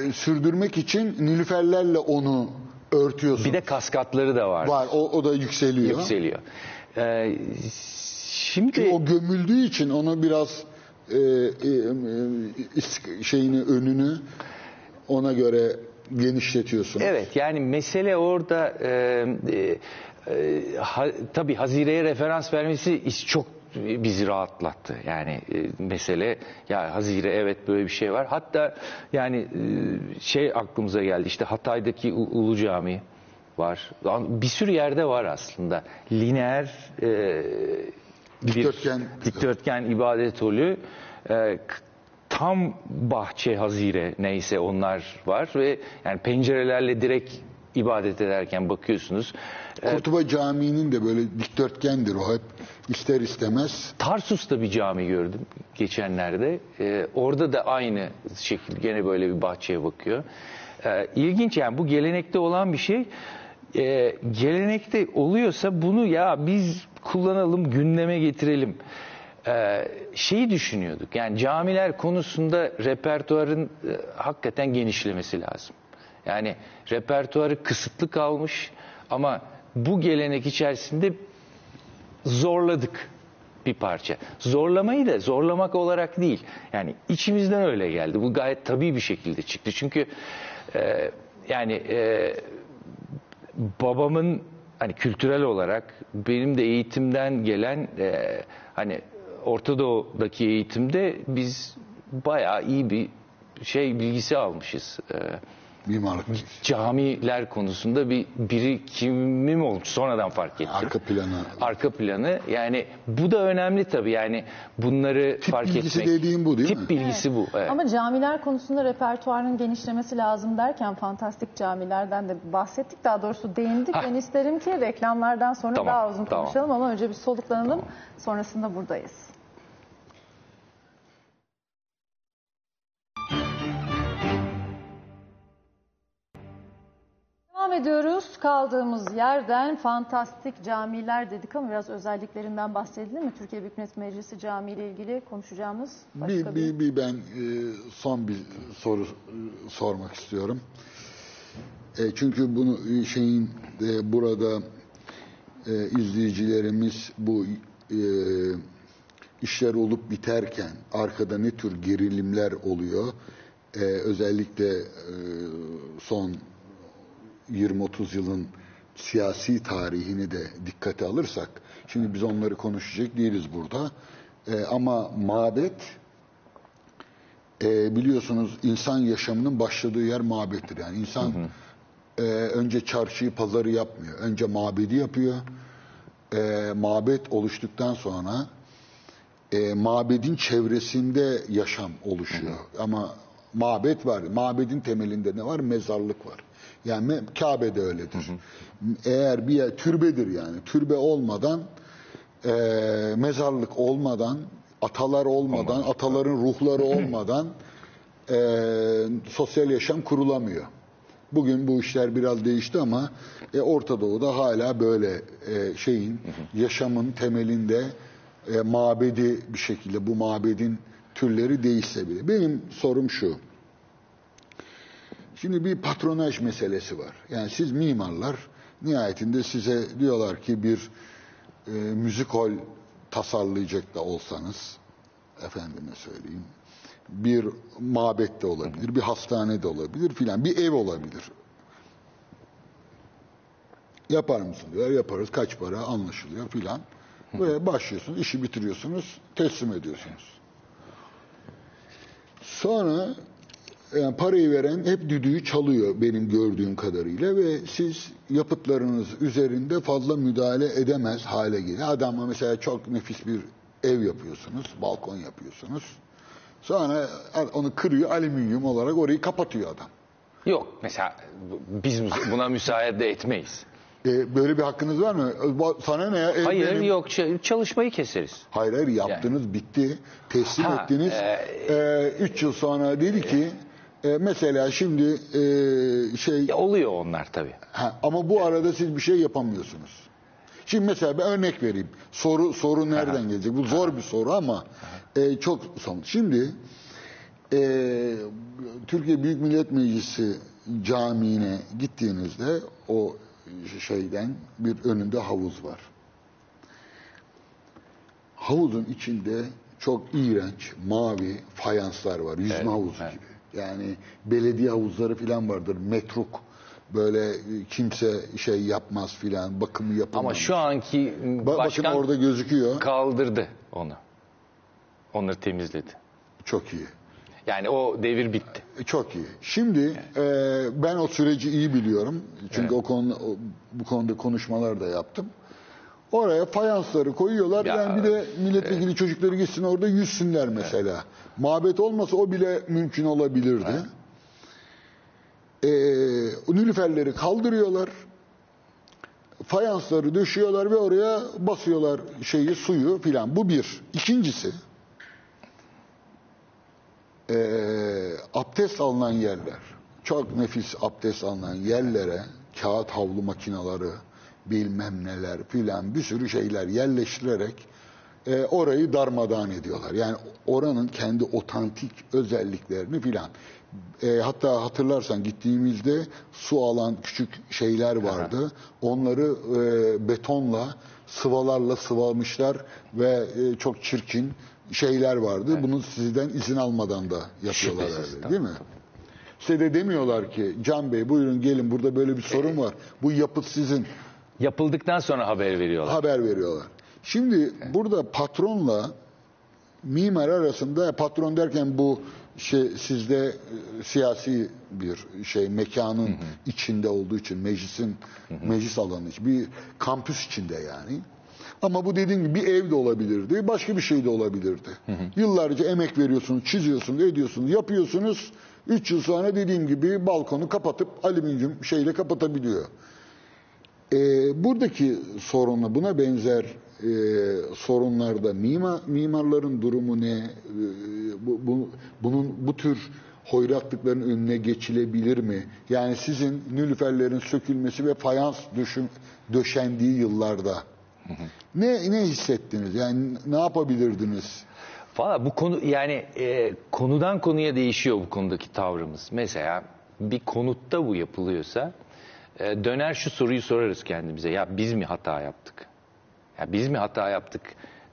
e, sürdürmek için nilüferlerle onu örtüyorsunuz. Bir de kaskatları da var. var o, o da yükseliyor. Yükseliyor. Ee, şimdi Çünkü o gömüldüğü için onu biraz e, e, e, is- şeyini önünü ona göre genişletiyorsunuz. evet yani mesele orada e, e, e, ha, tabii Hazire'ye referans vermesi iş çok bizi rahatlattı. Yani e, mesele ya Hazire evet böyle bir şey var. Hatta yani e, şey aklımıza geldi işte Hatay'daki U- Ulu Cami var. Bir sürü yerde var aslında. Lineer e, bir Dikdörtgen. dikdörtgen ibadet holü e, tam bahçe hazire neyse onlar var ve yani pencerelerle direkt ibadet ederken bakıyorsunuz. Kurtuba Camii'nin de böyle dikdörtgendir o hep ister istemez. Tarsus'ta bir cami gördüm geçenlerde. Ee, orada da aynı şekilde gene böyle bir bahçeye bakıyor. Ee, ilginç yani bu gelenekte olan bir şey. Ee, gelenekte oluyorsa bunu ya biz kullanalım gündeme getirelim. Ee, şeyi düşünüyorduk yani camiler konusunda repertuarın e, hakikaten genişlemesi lazım. Yani repertuarı kısıtlı kalmış ama bu gelenek içerisinde zorladık bir parça. Zorlamayı da zorlamak olarak değil. Yani içimizden öyle geldi. Bu gayet tabii bir şekilde çıktı. Çünkü e, yani e, babamın hani kültürel olarak benim de eğitimden gelen e, hani Orta Doğu'daki eğitimde biz bayağı iyi bir şey bilgisi almışız. E, Mimarlık. camiler konusunda bir birikimim olmuş. Sonradan fark ettim. Arka planı. Arka planı. Yani bu da önemli tabii. Yani bunları Tip fark bilgisi etmek. dediğin bu değil Tip mi? bilgisi bu. Evet. Ama camiler konusunda repertuarın genişlemesi lazım derken fantastik camilerden de bahsettik. Daha doğrusu değindik. Hah. Ben isterim ki reklamlardan sonra Tamam, daha uzun tamam. konuşalım ama önce bir soluklanalım. Sonrasında buradayız. Devam ediyoruz. Kaldığımız yerden fantastik camiler dedik ama biraz özelliklerinden bahsedelim mi? Türkiye Büyük Millet Meclisi Camii ile ilgili konuşacağımız başka Bir, bir, bir ben e, son bir soru e, sormak istiyorum. E, çünkü bunu şeyin e, burada e, izleyicilerimiz bu e, işler olup biterken arkada ne tür gerilimler oluyor? E, özellikle e, son 20-30 yılın siyasi tarihini de dikkate alırsak, şimdi biz onları konuşacak değiliz burada. E, ama mabet e, biliyorsunuz insan yaşamının başladığı yer mabettir. Yani insan e, önce çarşıyı pazarı yapmıyor. Önce mabedi yapıyor. E, mabet oluştuktan sonra e, mabedin çevresinde yaşam oluşuyor. Ama mabet var. Mabedin temelinde ne var? Mezarlık var. Yani me- Kabe'de öyledir. Eğer bir yer türbedir yani. Türbe olmadan e, mezarlık olmadan atalar olmadan, ataların ruhları olmadan e, sosyal yaşam kurulamıyor. Bugün bu işler biraz değişti ama e, Orta Doğu'da hala böyle e, şeyin yaşamın temelinde e, mabedi bir şekilde bu mabedin türleri değişse bile. Benim sorum şu. Şimdi bir patronaj meselesi var. Yani siz mimarlar nihayetinde size diyorlar ki bir e, müzik hol tasarlayacak da olsanız efendime söyleyeyim bir mabet de olabilir, bir hastane de olabilir filan, bir ev olabilir. Yapar mısın diyor, yaparız kaç para anlaşılıyor filan. Ve başlıyorsunuz, işi bitiriyorsunuz, teslim ediyorsunuz. Sonra yani parayı veren hep düdüğü çalıyor benim gördüğüm kadarıyla ve siz yapıtlarınız üzerinde fazla müdahale edemez hale geliyor. Adamla mesela çok nefis bir ev yapıyorsunuz, balkon yapıyorsunuz. Sonra onu kırıyor alüminyum olarak orayı kapatıyor adam. Yok mesela biz buna müsaade etmeyiz. E, böyle bir hakkınız var mı? Bu- Sana ne ya? Ev Hayır benim. yok çalışmayı keseriz. Hayır hayır yaptınız bitti. Teslim Ha, ettiniz. E, üç yıl sonra dedi ki e, mesela şimdi e, şey Ya oluyor onlar tabii. Ha, ama bu arada siz bir şey yapamıyorsunuz. Şimdi mesela bir örnek vereyim. Soru soru nereden gelecek? Bu zor bir soru ama e, çok son. Şimdi e, Türkiye Büyük Millet Meclisi camiine gittiğinizde o şeyden bir önünde havuz var. Havuzun içinde çok iğrenç mavi fayanslar var. Yüzme Evet, havuzu evet. gibi. Yani belediye havuzları falan vardır. Metruk böyle e, kimse şey yapmaz filan bakımı yapılmaz. Ama şu anki Ba- başkan bakın orada gözüküyor. kaldırdı. onu. Onları temizledi. Çok iyi. Yani o devir bitti. Çok iyi. Şimdi e, ben o süreci iyi biliyorum. Çünkü o konu bu konuda konuşmalar da yaptım. Oraya fayansları koyuyorlar. Ya, yani bir de milletvekili çocukları gitsin orada yüzsünler mesela. Mabet olmasa o bile mümkün olabilirdi. E, nülüferleri kaldırıyorlar. Fayansları döşüyorlar ve oraya basıyorlar şeyi, suyu filan. Bu bir. İkincisi e, abdest alınan yerler, çok nefis abdest alınan yerlere kağıt havlu makinaları, bilmem neler filan bir sürü şeyler yerleştirerek e, orayı darmadağın ediyorlar. Yani oranın kendi otantik özelliklerini filan. E, hatta hatırlarsan gittiğimizde su alan küçük şeyler vardı. Onları e, betonla, sıvalarla sıvamışlar ve e, çok çirkin şeyler vardı. Bunu sizden izin almadan da yapıyorlar Şüphesiz, herhalde, değil mi? Size de demiyorlar ki Can Bey buyurun gelin burada böyle bir sorun var. Bu yapıt sizin. Yapıldıktan sonra haber veriyorlar. Haber veriyorlar. Şimdi burada patronla mimar arasında patron derken bu şey sizde e, siyasi bir şey mekanın içinde olduğu için meclisin meclis alanı için bir kampüs içinde yani. Ama bu dediğim gibi bir ev de olabilirdi, başka bir şey de olabilirdi. Yıllarca emek veriyorsunuz, çiziyorsunuz, ediyorsunuz, yapıyorsunuz. Üç yıl sonra dediğim gibi balkonu kapatıp alüminyum şeyle kapatabiliyor. Ee, buradaki sorunla buna benzer e, sorunlarda mimar, mimarların durumu ne? Ee, bu, bu- bunun bu tür hoyratlıkların önüne geçilebilir mi? Yani sizin nülüferlerin sökülmesi ve fayans döşüm, döşendiği yıllarda ne ne hissettiniz? Yani ne yapabilirdiniz? Valla bu konu yani e, konudan konuya değişiyor bu konudaki tavrımız. Mesela bir konutta bu yapılıyorsa e, döner şu soruyu sorarız kendimize. Ya biz mi hata yaptık? Ya biz mi hata yaptık?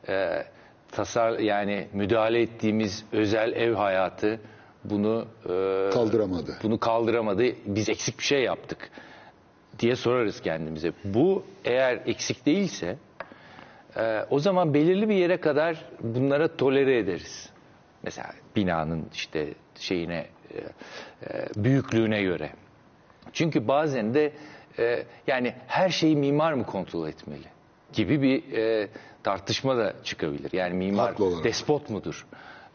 E, tasar yani müdahale ettiğimiz özel ev hayatı bunu e, Kaldıramadı. bunu kaldıramadı. Biz eksik bir şey yaptık diye sorarız kendimize. Bu eğer eksik değilse ee, o zaman belirli bir yere kadar bunlara tolere ederiz. Mesela binanın işte şeyine e, e, büyüklüğüne göre. Çünkü bazen de e, yani her şeyi mimar mı kontrol etmeli gibi bir e, tartışma da çıkabilir. Yani mimar despot mudur?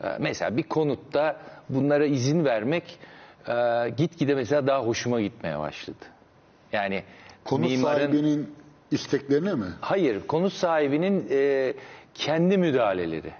E, mesela bir konutta bunlara izin vermek e, gitgide mesela daha hoşuma gitmeye başladı. Yani Konut mimarın sahibinin isteklerine mi? Hayır, konut sahibinin e, kendi müdahaleleri.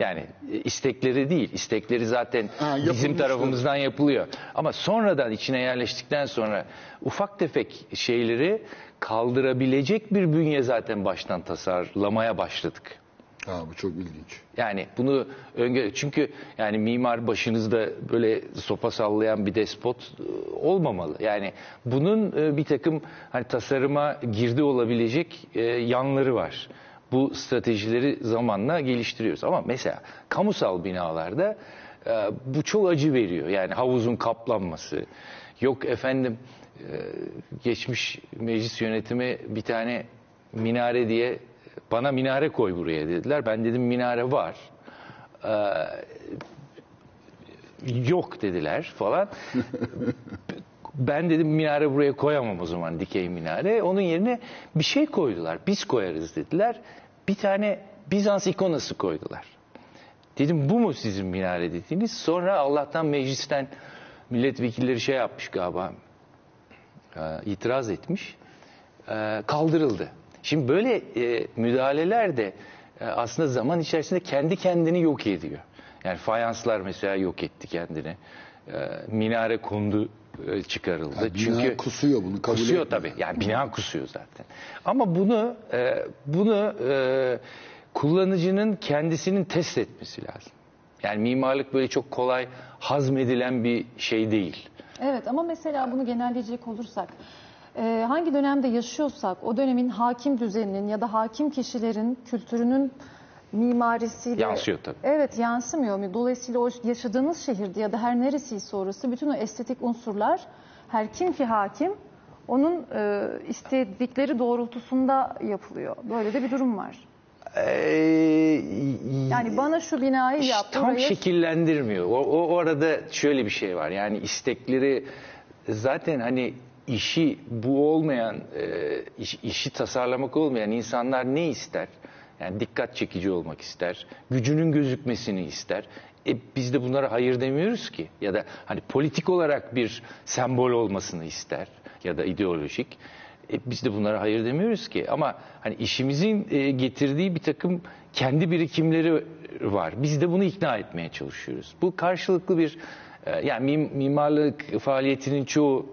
Yani e, istekleri değil, istekleri zaten Ha, bizim tarafımızdan yapılıyor. Ama sonradan içine yerleştikten sonra ufak tefek şeyleri kaldırabilecek bir bünye zaten baştan tasarlamaya başladık. Ha, bu çok ilginç. Yani bunu öngö çünkü yani mimar başınızda böyle sopa sallayan bir despot e, olmamalı. Yani bunun e, bir takım hani tasarıma girdi olabilecek yanları var. Bu stratejileri zamanla geliştiriyoruz. Ama mesela kamusal binalarda e, bu çok acı veriyor. Yani havuzun kaplanması. Yok efendim e, geçmiş meclis yönetimi bir tane minare diye bana minare koy buraya dediler. Ben dedim minare var. Ee, yok dediler falan. ben dedim minare buraya koyamam o zaman dikey minare. Onun yerine bir şey koydular. Biz koyarız dediler. Bir tane Bizans ikonası koydular. Dedim bu mu sizin minare dediğiniz? Sonra Allah'tan meclisten milletvekilleri şey yapmış galiba. e, itiraz etmiş. E, kaldırıldı. Şimdi böyle e, müdahaleler de e, aslında zaman içerisinde kendi kendini yok ediyor. Yani fayanslar mesela yok etti kendini. Minare kondu e, çıkarıldı. Ha, bina Çünkü kusuyor bunu kabul kusuyor etmiyor. tabii. Yani bina kusuyor zaten. Ama bunu e, bunu e, kullanıcının kendisinin test etmesi lazım. Yani mimarlık böyle çok kolay hazmedilen bir şey değil. Evet ama mesela bunu genelleyecek olursak e, hangi dönemde yaşıyorsak o dönemin hakim düzeninin ya da hakim kişilerin kültürünün mimarisiyle Yansıyor tabii. Evet yansımıyor? Dolayısıyla o yaşadığınız şehirde ya da her neresiyse orası bütün o estetik unsurlar her kim ki hakim onun e, istedikleri doğrultusunda yapılıyor. Böyle de bir durum var. Ee, Yani bana şu binayı yap, tam burayı şekillendirmiyor. O, o o arada şöyle bir şey var. Yani istekleri zaten hani işi bu olmayan, e, iş- işi tasarlamak olmayan insanlar ne ister? Yani dikkat çekici olmak ister, gücünün gözükmesini ister. E biz de bunlara hayır demiyoruz ki. Ya da hani politik olarak bir sembol olmasını ister ya da ideolojik. E, biz de bunlara hayır demiyoruz ki. Ama hani işimizin e, getirdiği bir takım kendi birikimleri var. Biz de bunu ikna etmeye çalışıyoruz. Bu karşılıklı bir e, yani mim- mimarlık faaliyetinin çoğu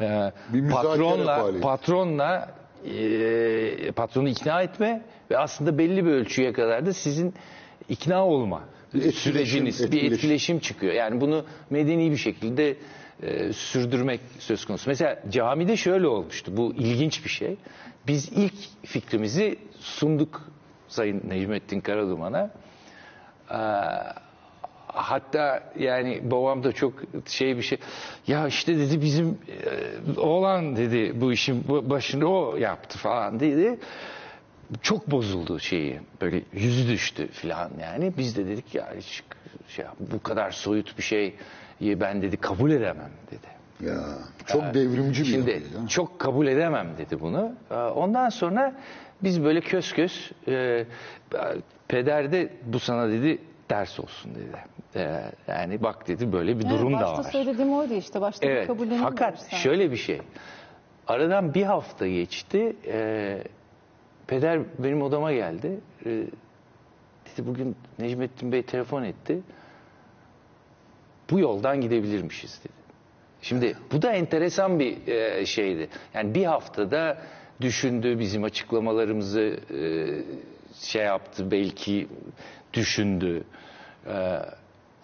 e, Bir patronla faaliyeti. patronla patronu ikna etme ve aslında belli bir ölçüye kadar da sizin ikna olma etkileşim, süreciniz bir etkileşim. etkileşim çıkıyor. Yani bunu medeni bir şekilde e, sürdürmek söz konusu. Mesela camide şöyle olmuştu. Bu ilginç bir şey. Biz ilk fikrimizi sunduk Sayın Necmettin Karaduman'a. Ee, hatta yani babam da çok şey bir şey. Ya işte dedi bizim e, oğlan dedi bu işin başını o yaptı falan dedi. Çok bozuldu şeyi. Böyle yüzü düştü falan yani. Biz de dedik ya hiç şey, bu kadar soyut bir şeyi ben dedi kabul edemem dedi. Ya çok devrimci bir Şimdi yapı ya. çok kabul edemem dedi bunu. Ee, Ondan sonra biz böyle kös kös e, peder de bu sana dedi ders olsun dedi. Ee, yani bak dedi böyle bir Evet, durum da başta var. söylediğim oydu işte. Başta bir Evet. kabullenim Fakat şöyle bir şey. Aradan bir hafta geçti. Ee, peder benim odama geldi. Ee, dedi bugün Necmettin Bey telefon etti. Bu yoldan gidebilirmişiz dedi. Şimdi bu da enteresan bir e, şeydi. Yani bir haftada düşündü bizim açıklamalarımızı e, şey yaptı belki düşündü. E,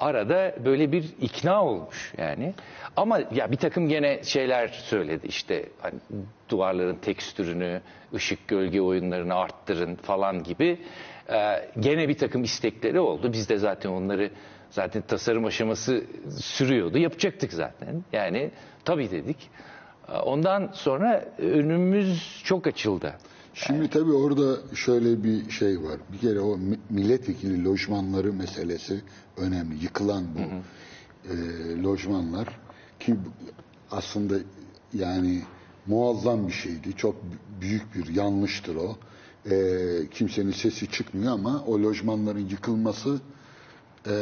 arada böyle bir ikna olmuş yani. Ama ya bir takım gene şeyler söyledi işte hani duvarların tekstürünü, ışık gölge oyunlarını arttırın falan gibi. E, gene bir takım istekleri oldu. Biz de zaten onları zaten tasarım aşaması sürüyordu. Yapacaktık zaten. Yani tabii dedik. E, Ondan sonra önümüz çok açıldı. Şimdi tabii orada şöyle bir şey var. Bir kere o mi- milletvekili lojmanları meselesi önemli. Yıkılan bu e, lojmanlar ki aslında yani muazzam bir şeydi. Çok büyük bir yanlıştır o. E, kimsenin sesi çıkmıyor ama o lojmanların yıkılması e,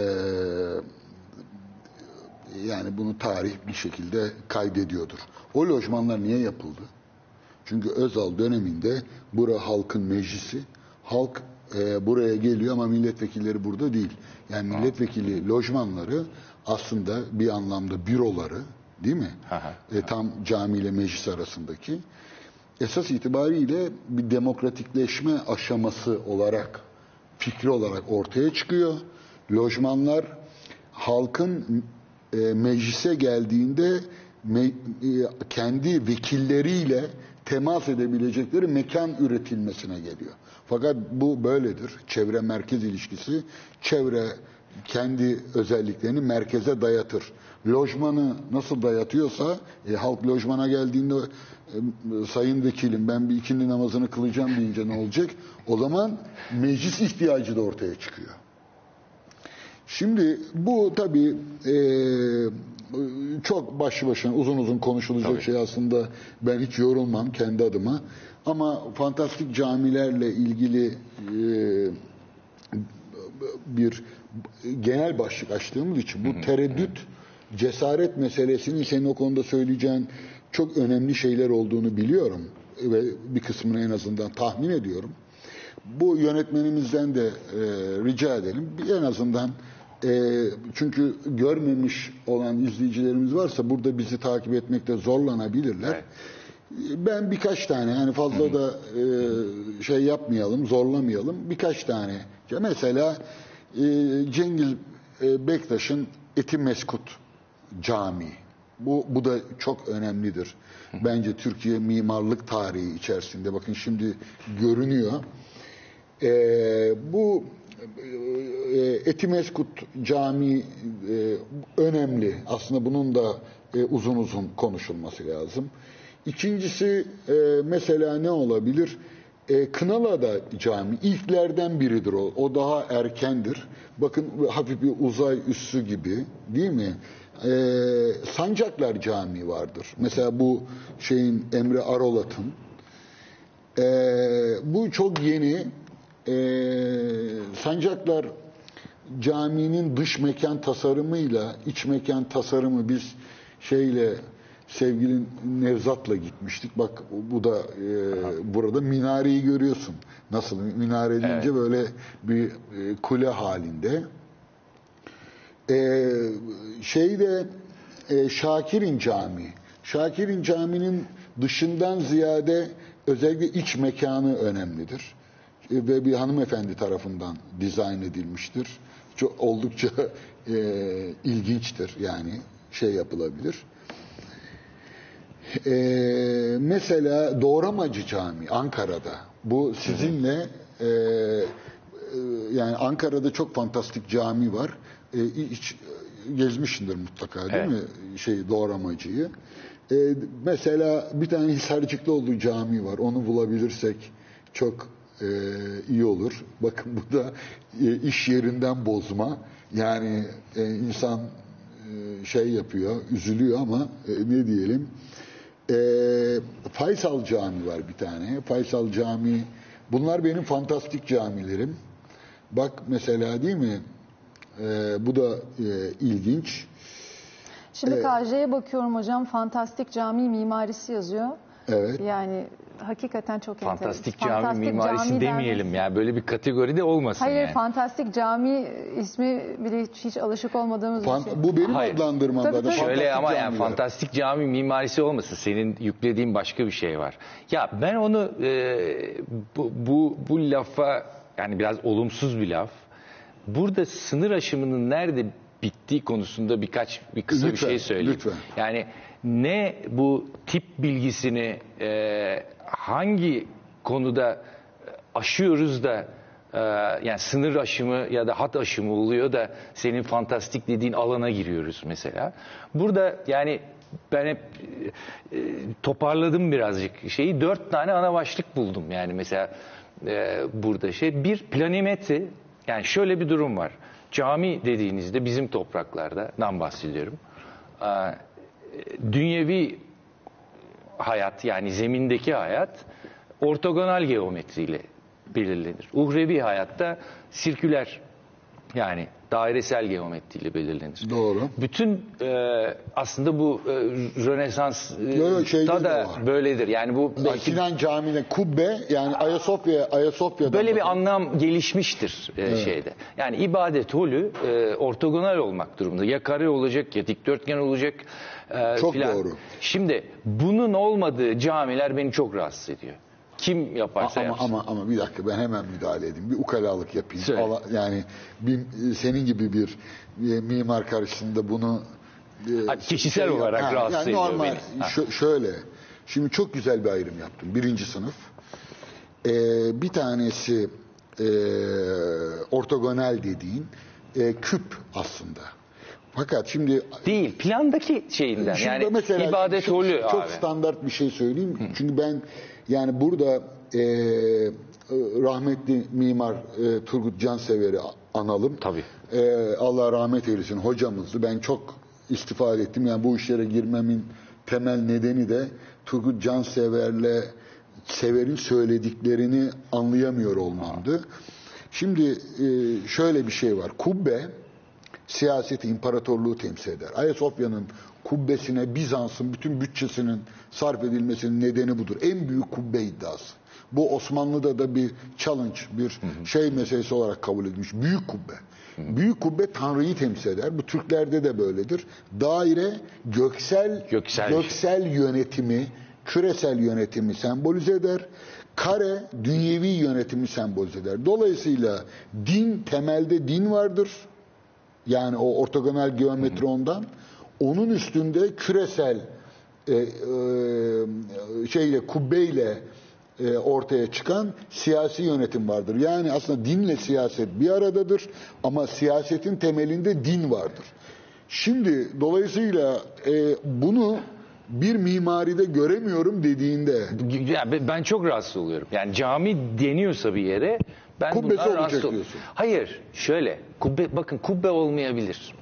yani bunu tarih bir şekilde kaydediyordur. O lojmanlar niye yapıldı? Çünkü Özal döneminde bura halkın meclisi. Halk e, buraya geliyor ama milletvekilleri burada değil. Yani milletvekili lojmanları aslında bir anlamda büroları değil mi? E, tam cami ile meclis arasındaki. Esas itibariyle bir demokratikleşme aşaması olarak, fikri olarak ortaya çıkıyor. Lojmanlar halkın e, meclise geldiğinde me- e, kendi vekilleriyle temas edebilecekleri mekan üretilmesine geliyor. Fakat bu böyledir. Çevre merkez ilişkisi çevre kendi özelliklerini merkeze dayatır. Lojmanı nasıl dayatıyorsa e, halk lojmana geldiğinde e, sayın vekilim ben bir ikindi namazını kılacağım deyince ne olacak? O zaman meclis ihtiyacı da ortaya çıkıyor. Şimdi bu tabii e, çok başlı başına uzun uzun konuşulacak Tabii. şey aslında ben hiç yorulmam kendi adıma. Ama fantastik camilerle ilgili e, bir genel başlık açtığımız için bu tereddüt, cesaret meselesinin senin o konuda söyleyeceğin çok önemli şeyler olduğunu biliyorum ve bir kısmını en azından tahmin ediyorum. Bu yönetmenimizden de e, rica edelim. En azından e, çünkü görmemiş olan izleyicilerimiz varsa burada bizi takip etmekte zorlanabilirler. Evet. Ben birkaç tane yani fazla da e, şey yapmayalım, zorlamayalım. Birkaç tane. Mesela e, Cengiz e, Bektaş'ın Etimeskut Camii. Bu, bu da çok önemlidir. Bence Türkiye mimarlık tarihi içerisinde. Bakın şimdi görünüyor. E, bu e, Etimeskut Camii e, önemli. Aslında bunun da e, uzun uzun konuşulması lazım. İkincisi e, mesela ne olabilir? E, Kınala'da cami ilklerden biridir o. O daha erkendir. Bakın hafif bir uzay üssü gibi değil mi? E, Sancaklar Camii vardır. Mesela bu şeyin Emre Arolat'ın. E, bu çok yeni. E, Sancaklar caminin dış mekan tasarımıyla iç mekan tasarımı biz şeyle sevgili Nevzat'la gitmiştik. Bak bu da e, burada minareyi görüyorsun. Nasıl minare deyince böyle bir e, kule halinde. E, şeyde e, Şakir'in Camii. Şakir'in Camii'nin dışından ziyade özellikle iç mekanı önemlidir. E, ve bir hanımefendi tarafından dizayn edilmiştir. Çok oldukça e, ilginçtir yani şey yapılabilir. E, mesela Doğramacı Camii Ankara'da. Bu sizinle e, e, yani Ankara'da çok fantastik cami var. E, hiç gezmişsindir mutlaka değil Evet. mi? Şey Doğramacı'yı. E, mesela bir tane Hisarcıklıoğlu Camii var. Onu bulabilirsek çok e, iyi olur. Bakın bu da e, iş yerinden bozma. Yani e, insan e, şey yapıyor, üzülüyor ama e, ne diyelim. E, Faysal Camii var bir tane. Faysal Camii. Bunlar benim fantastik camilerim. Bak mesela değil mi? E, bu da e, ilginç. Şimdi KJ'ye bakıyorum hocam. Fantastik cami mimarisi yazıyor. Evet. Yani hakikaten çok Fantastik enteresan. cami mimarisi cami demeyelim ya. Böyle bir kategori de olmasın Hayır, yani. fantastik cami ismi bile hiç, hiç alışık olmadığımız bir Fan- şey. bu benim Hayır. adlandırmamda Tabii, da tabii. Şöyle fantastik ama yani fantastik cami mimarisi olmasın. Senin yüklediğin başka bir şey var. Ya ben onu e, bu, bu, bu lafa yani biraz olumsuz bir laf. Burada sınır aşımının nerede bittiği konusunda birkaç bir kısa bir Lütfen, şey söyleyeyim. lütfen. Yani ne bu tip bilgisini e, hangi konuda aşıyoruz da e, yani sınır aşımı ya da hat aşımı oluyor da senin fantastik dediğin alana giriyoruz mesela. Burada yani ben hep e, toparladım birazcık şeyi. Dört tane ana başlık buldum yani mesela e, burada şey. Bir planimetre yani şöyle bir durum var. Cami dediğinizde bizim topraklardan bahsediyorum. E, dünyevi hayat yani zemindeki hayat ortogonal geometriyle belirlenir. Uhrevi hayatta sirküler yani dairesel geometriyle belirlenir. Doğru. Bütün e, aslında bu e, Rönesans e, Yo, yo, da da böyledir. Yani bu belki Sinan Camii'ne kubbe yani Ayasofya Ayasofya'dan Böyle bir anlam gelişmiştir e, şeyde. Yani ibadet holü e, ortogonal olmak durumunda. Ya kare olacak ya dikdörtgen olacak. E, Çok filan. doğru. Şimdi bunun olmadığı camiler beni çok rahatsız ediyor. Kim yaparsa ama, yapsın. ama ama bir dakika ben hemen müdahale edeyim. Bir ukalalık yapayım. Söyle. Allah- yani bir, senin gibi bir, e, mimar karşısında bunu e, Ha, kişisel olarak rahatsız yani ediyor normal, beni. Ha. şö- şöyle. Şimdi çok güzel bir ayrım yaptım. Birinci sınıf. E, bir tanesi e, ortogonal dediğin e, küp aslında. Fakat şimdi Değil plandaki şeyinden Şimdi yani mesela ibadet çok, holü çok abi. standart bir şey söyleyeyim. Çünkü ben yani burada e, rahmetli mimar e, Turgut Cansever'i analım. Tabii. E, Allah rahmet eylesin hocamızdı. Ben çok istifade ettim. Yani bu işlere girmemin temel nedeni de Turgut Cansever'le Sever'in söylediklerini anlayamıyor olmamdı. Şimdi e, şöyle bir şey var. Kubbe siyaseti, imparatorluğu temsil eder. Ayasofya'nın kubbesine Bizans'ın bütün bütçesinin sarf edilmesinin nedeni budur. En büyük kubbe iddiası. Bu Osmanlı'da da bir challenge, bir şey meselesi olarak kabul edilmiş. Büyük kubbe. Büyük kubbe Tanrı'yı temsil eder. Bu Türklerde de böyledir. Daire göksel Göksel. göksel yönetimi, küresel yönetimi sembolize eder. Kare dünyevi yönetimi sembolize eder. Dolayısıyla din temelde din vardır. Yani o ortogonal geometri ondan. Onun üstünde küresel e, e, şeyle kubbeyle e, ortaya çıkan siyasi yönetim vardır. Yani aslında dinle siyaset bir aradadır ama siyasetin temelinde din vardır. Şimdi dolayısıyla e, bunu bir mimaride göremiyorum dediğinde Ya be- ben çok rahatsız oluyorum. Yani cami deniyorsa bir yere ben Kubbesi bundan olacak rahatsız ol- diyorsun. Hayır, şöyle. Kubbe bakın kubbe olmayabilir.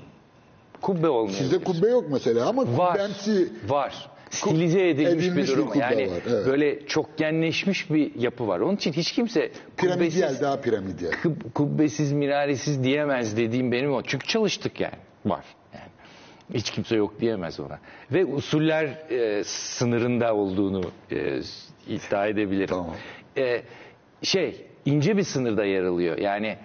Kubbe olmayabilir. sizde kubbe yok mesela ama var. kubbemsi Var. Stilize edilmiş, edilmiş bir bir durum. kubbe yani var, evet. böyle çokgenleşmiş bir yapı var. Onun için hiç kimse piramidyel kubbesiz, daha piramidyel. kub- kubbesiz, minaresiz diyemez dediğim benim o. Çünkü çalıştık yani. Var. Yani. Hiç kimse yok diyemez ona. Ve usuller e, sınırında olduğunu e, iddia edebilirim. Tamam. E, şey, ince bir sınırda yer alıyor. Yani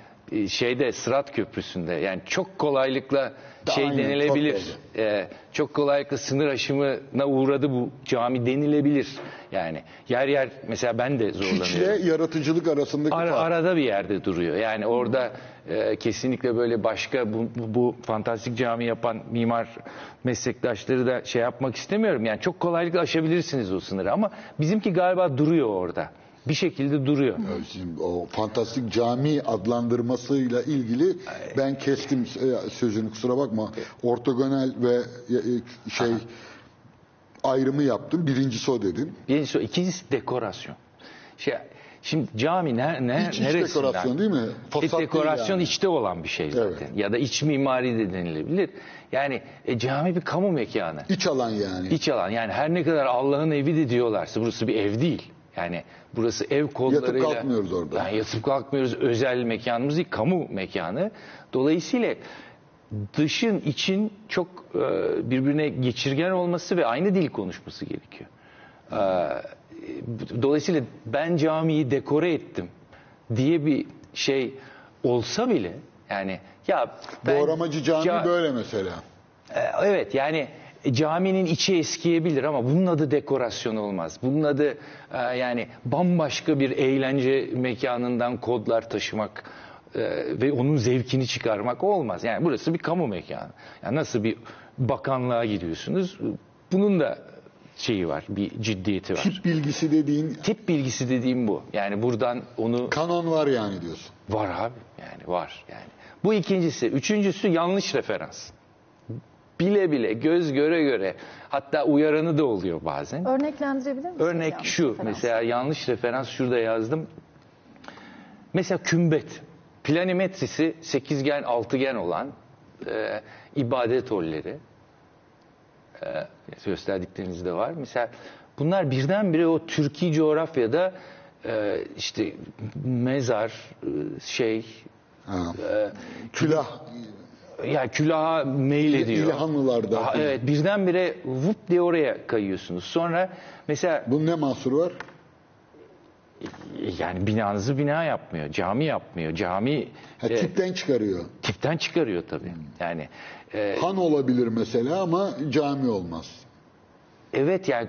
şeyde Sırat Köprüsü'nde yani çok kolaylıkla şey Aynen, denilebilir. çok. E, çok kolaylıkla sınır aşımına uğradı bu cami denilebilir. Yani yer yer mesela ben de zorlanıyorum. Hiçle yaratıcılık arasındaki Ara- fark. arada bir yerde duruyor. Yani orada e, kesinlikle böyle başka bu, bu, bu fantastik cami yapan mimar meslektaşları da şey yapmak istemiyorum. Yani çok kolaylıkla aşabilirsiniz o sınırı ama bizimki galiba duruyor orada. Bir şekilde duruyor. Şimdi o fantastik cami adlandırmasıyla ilgili ben kestim e, sözünü kusura bakma. Ortogonal ve e, şey ayrımı yaptım. Birincisi o dedin. Birincisi o, ikincisi dekorasyon. Şey, şimdi cami ne, ne, İç iç neresinden? dekorasyon değil mi? Fasat değil dekorasyon yani. içte olan bir şey zaten. Evet. Ya da iç mimari de denilebilir. Yani e, cami bir kamu mekanı. İç alan yani. İç alan yani her ne kadar Allah'ın evi de diyorlarsa burası bir ev değil. Yani burası ev kodlarıyla... Yatıp kalkmıyoruz orada. Yani yatıp kalkmıyoruz. Özel mekanımız değil, kamu mekanı. Dolayısıyla dışın için çok e, birbirine geçirgen olması ve aynı dil konuşması gerekiyor. E, Dolayısıyla ben camiyi dekore ettim diye bir şey olsa bile yani ya ben Doğramacı cami ca- böyle mesela. e, Evet yani e, caminin içi eskiyebilir ama bunun adı dekorasyon olmaz. Bunun adı e, yani bambaşka bir eğlence mekanından kodlar taşımak e, ve onun zevkini çıkarmak olmaz. Yani burası bir kamu mekanı. Yani nasıl bir bakanlığa gidiyorsunuz? Bunun da şeyi var, bir ciddiyeti var. Tip bilgisi dediğin Tip bilgisi dediğim bu. Yani buradan onu kanon var yani diyorsun. var abi. Yani var yani. Bu ikincisi. Üçüncüsü yanlış referans. Bile bile, göz göre göre hatta uyaranı da oluyor bazen. Örneklendirebilir misiniz? Örnek yanlış şu referans? mesela yanlış referans şurada yazdım. Mesela kümbet. Planimetrisi sekizgen, altıgen olan e, ibadet holleri. E, gösterdiklerinizde var. Mesela bunlar birdenbire o Türkiye coğrafyada e, işte mezar, e, şey, Ha. e, Külah ya külaha meyil ediyor. İlhanlılarda. Aha, evet birdenbire vup diye oraya kayıyorsunuz. Sonra mesela bunun ne mahsuru var? yani binanızı bina yapmıyor, cami yapmıyor. Cami Ha, e, tipten çıkarıyor. tipten çıkarıyor tabii. Yani e, Han olabilir mesela ama cami olmaz. Evet yani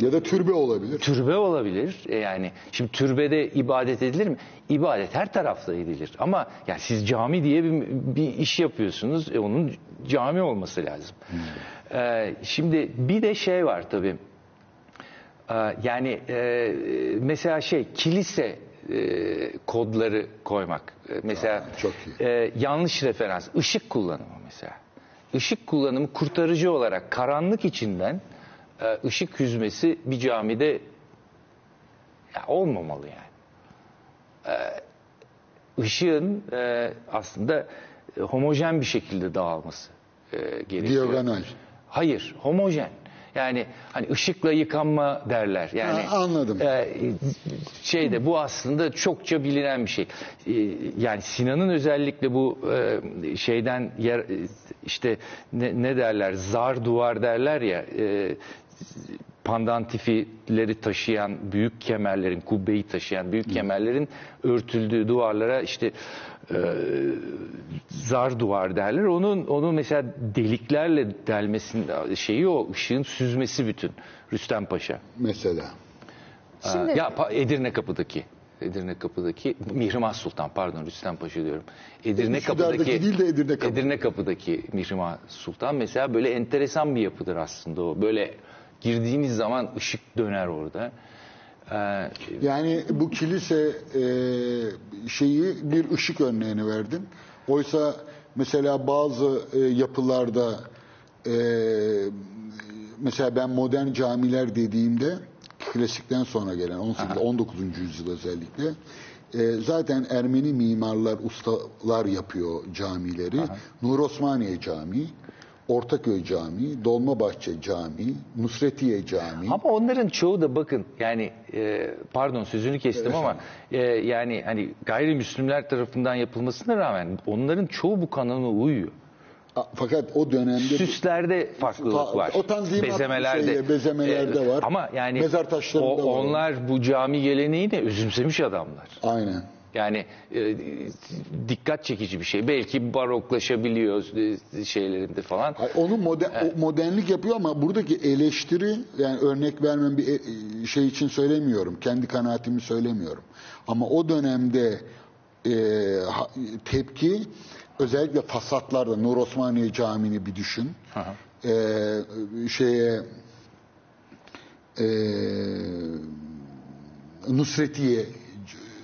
Ya da türbe olabilir. türbe olabilir. E, yani şimdi türbede ibadet edilir mi? İbadet her tarafta edilir. Ama yani siz cami diye bir, bir iş yapıyorsunuz. E, onun cami olması lazım. E, şimdi bir de şey var tabii. E, yani e, mesela şey kilise e, kodları koymak. E, mesela çok iyi. e, yanlış referans. ışık kullanımı mesela. Işık kullanımı kurtarıcı olarak karanlık içinden ışık hüzmesi bir camide ya olmamalı yani. E, ışığın e, aslında e, homojen bir şekilde dağılması e, gerekiyor. Diagonal. Hayır, homojen. Yani hani ışıkla yıkanma derler. Yani Ha, anladım. e, şeyde bu aslında çokça bilinen bir şey. E, yani Sinan'ın özellikle bu e, şeyden yer e, işte ne, ne derler zar duvar derler ya e, pandantifileri taşıyan büyük kemerlerin kubbeyi taşıyan büyük kemerlerin örtüldüğü duvarlara işte e, zar duvar derler. Onun onu mesela deliklerle delmesinin şeyi o ışığın süzmesi bütün Rüstem Paşa. Mesela. Şimdi Ya Edirne Kapı'daki Edirne Kapı'daki Mihrimah Sultan pardon Rüstem Paşa diyorum. Edirne Üsküdar'daki Kapı'daki değil de Edirne Kapı. Edirne Kapı'daki Mihrimah Sultan mesela böyle enteresan bir yapıdır aslında o. Böyle girdiğiniz zaman ışık döner orada. Ee, Yani bu kilise e, şeyi bir ışık örneğini verdin. Oysa mesela bazı e, yapılarda e, mesela ben modern camiler dediğimde klasikten sonra gelen 18 19. yüzyıl özellikle e, zaten Ermeni mimarlar, ustalar yapıyor camileri. Nur Osmaniye Camii, Ortaköy Camii, Dolmabahçe Camii, Nusretiye Camii. Ama onların çoğu da bakın yani e, pardon sözünü kestim ama e, yani hani gayrimüslimler tarafından yapılmasına rağmen onların çoğu bu kanona uyuyor. Fakat o dönemde Süslerde farklılık var. o tanzimat Bezemelerde. şeyi, bezemelerde var. Ama yani Mezar taşlarında o- var. onlar bu cami geleneğini özümsemiş adamlar. aynen. Yani e, dikkat çekici bir şey. Belki baroklaşabiliyor e, şeylerinde falan. Onu moder- o modernlik yapıyor ama buradaki eleştiri yani örnek vermem bir e- şey için söylemiyorum. Kendi kanaatimi söylemiyorum. Ama o dönemde e, tepki özellikle fasatlarda Nur Osmaniye Camii'ni bir düşün. E, şeye e, Nusretiye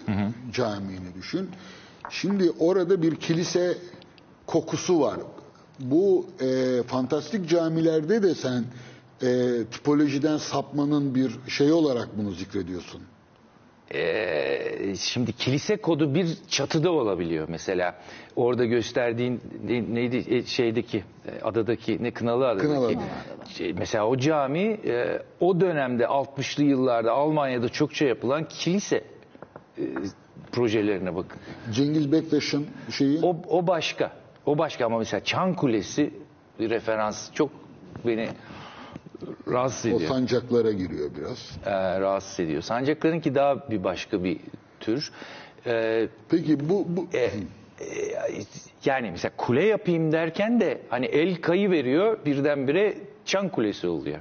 C- Camii'ni düşün. Şimdi orada bir kilise kokusu var. Bu e, fantastik camilerde de sen e, tipolojiden sapmanın bir şey olarak bunu zikrediyorsun. Ee, şimdi kilise kodu bir çatıda olabiliyor mesela. Orada gösterdiğin ne- neydi E, şeydeki e, adadaki ne Kınalı adadaki. Kınalı Adada. Şey, mesela o cami e, o dönemde 60'lı yıllarda Almanya'da çokça yapılan kilise e, projelerine bakın. Cengiz Bektaş'ın şeyi O, o başka. O başka ama mesela Çan Kulesi bir referans çok beni rahatsız o ediyor. sancaklara giriyor biraz. Ee, rahatsız ediyor. Sancaklarınki daha bir başka bir tür. Ee, Peki bu, bu e, e, yani mesela kule yapayım derken de hani el kayı veriyor birdenbire Çan Kulesi oluyor.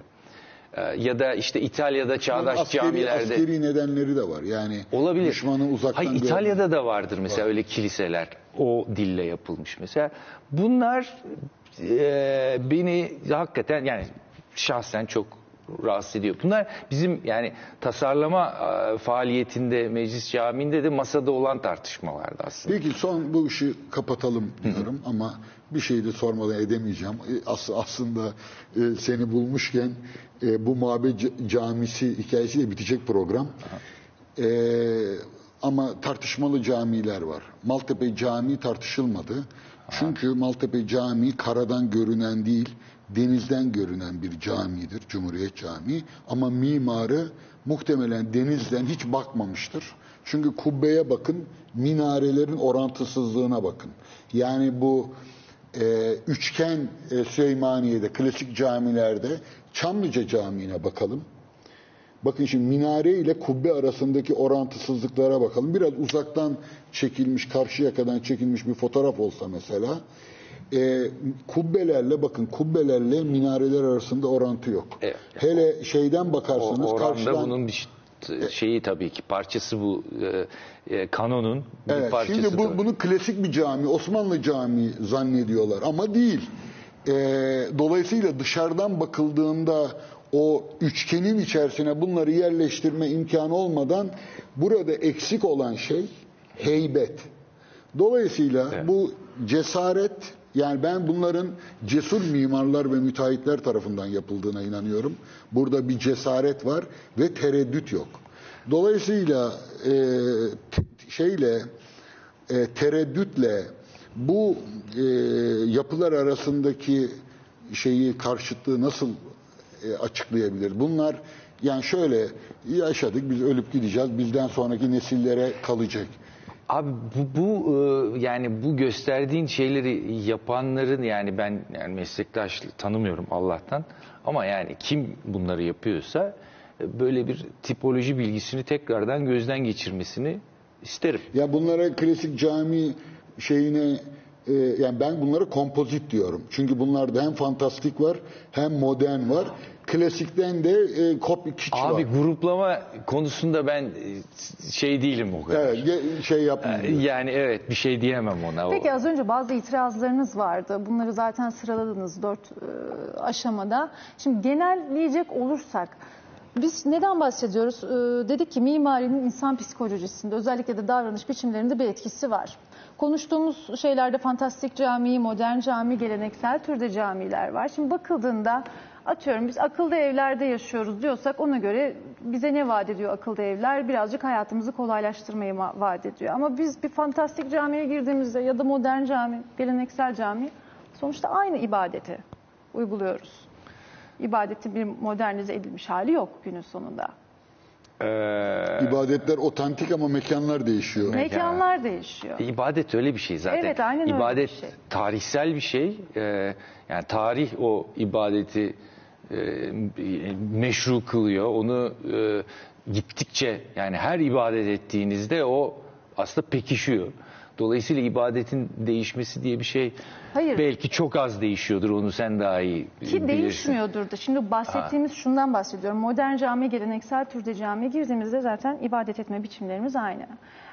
Ee, ya da işte İtalya'da çağdaş askeri, camilerde askeri nedenleri de var. Yani olabilir. düşmanı uzaktan Hayır, görmek. İtalya'da da vardır mesela öyle kiliseler o dille yapılmış mesela. Bunlar e, beni hakikaten yani şahsen çok rahatsız ediyor. Bunlar bizim yani tasarlama e, faaliyetinde meclis camiinde de masada olan tartışmalardı aslında. Peki son bu işi kapatalım diyorum ama bir şey de sormadan edemeyeceğim. E, As- aslında e, seni bulmuşken e, bu C- Camisi hikayesiyle bitecek program. E, ama tartışmalı camiler var. Maltepe Camii tartışılmadı. Çünkü Maltepe Camii karadan görünen değil, denizden görünen bir camidir, Cumhuriyet Camii. Ama mimarı muhtemelen denizden hiç bakmamıştır. Çünkü kubbeye bakın, minarelerin orantısızlığına bakın. Yani bu e, üçgen e, Süleymaniye'de, klasik camilerde Çamlıca Camii'ne bakalım. Bakın şimdi minare ile kubbe arasındaki orantısızlıklara bakalım. Biraz uzaktan çekilmiş, karşı yakadan çekilmiş bir fotoğraf olsa mesela. E, kubbelerle bakın kubbelerle minareler arasında orantı yok. Evet. Hele şeyden O bakarsanız oranda karşıdan bunun bir şeyi tabii ki parçası bu e, e, kanonun bir Evet, parçası. şimdi bu, tabii. bunu klasik bir cami, Osmanlı cami zannediyorlar ama değil. Ee, dolayısıyla dışarıdan bakıldığında o üçgenin içerisine bunları yerleştirme imkanı olmadan burada eksik olan şey heybet. Dolayısıyla bu cesaret yani ben bunların cesur mimarlar ve müteahhitler tarafından yapıldığına inanıyorum. Burada bir cesaret var ve tereddüt yok. Dolayısıyla e, şeyle e, tereddütle bu e, yapılar arasındaki şeyi karşıtlığı nasıl e, açıklayabilir? Bunlar yani şöyle yaşadık biz ölüp gideceğiz bizden sonraki nesillere kalacak. Abi bu, bu e, yani bu gösterdiğin şeyleri yapanların yani ben yani meslektaş tanımıyorum Allah'tan ama yani kim bunları yapıyorsa e, böyle bir tipoloji bilgisini tekrardan gözden geçirmesini isterim. Ya bunlara klasik cami şeyine e, yani ben bunlara kompozit diyorum. Çünkü bunlarda hem fantastik var hem modern var. Klasikten de e, kopya kiç Abi var. gruplama konusunda ben e, şey değilim o kadar. Evet, ge- şey yapmıyor. Yani evet bir şey diyemem ona. Peki az önce bazı itirazlarınız vardı. Bunları zaten sıraladınız dört e, aşamada. Şimdi genelleyecek olursak biz neden bahsediyoruz? E, dedik ki mimarinin insan psikolojisinde özellikle de davranış biçimlerinde bir etkisi var. Konuştuğumuz şeylerde fantastik cami, modern cami, geleneksel türde camiler var. Şimdi bakıldığında atıyorum biz akıllı evlerde yaşıyoruz diyorsak ona göre bize ne vaat ediyor akıllı evler? Birazcık hayatımızı kolaylaştırmayı ma- vaat ediyor. Ama biz bir fantastik camiye girdiğimizde ya da modern cami, geleneksel cami sonuçta aynı ibadeti uyguluyoruz. İbadetin bir modernize edilmiş hali yok günün sonunda. Ee, İbadetler otantik ama mekanlar değişiyor. Mekanlar değişiyor. İbadet öyle bir şey zaten. Evet, aynen öyle bir İbadet şey. tarihsel bir şey. Ee, yani tarih o ibadeti e, meşru kılıyor. Onu e, gittikçe yani her ibadet ettiğinizde o aslında pekişiyor. Dolayısıyla ibadetin değişmesi diye bir şey Hayır. belki çok az değişiyordur. Onu sen daha iyi Ki bilirsin. değişmiyordur da. Şimdi bahsettiğimiz şundan bahsediyorum. Modern cami, geleneksel türde camiye girdiğimizde zaten ibadet etme biçimlerimiz aynı.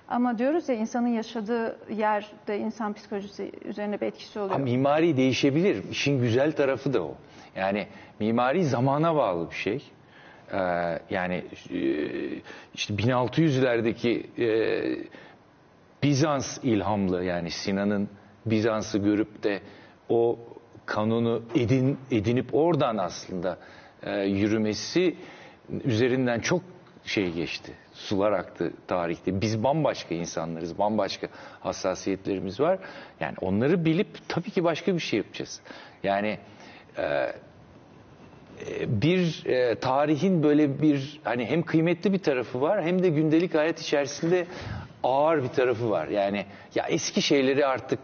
Ama diyoruz ya insanın yaşadığı yerde insan psikolojisi üzerine bir etkisi oluyor. Ha, mimari değişebilir. İşin güzel tarafı da o. Yani mimari zamana bağlı bir şey. Ee, yani e, işte 1600'lerdeki e, Bizans ilhamlı yani Sinan'ın Bizans'ı görüp de o kanunu edin, edinip oradan aslında e, yürümesi üzerinden çok şey geçti. Sular aktı tarihte. Biz bambaşka insanlarız. Bambaşka hassasiyetlerimiz var. Yani onları bilip tabii ki başka bir şey yapacağız. Yani e, bir e, tarihin böyle bir hani hem kıymetli bir tarafı var hem de gündelik hayat içerisinde ağır bir tarafı var. Yani ya eski şeyleri artık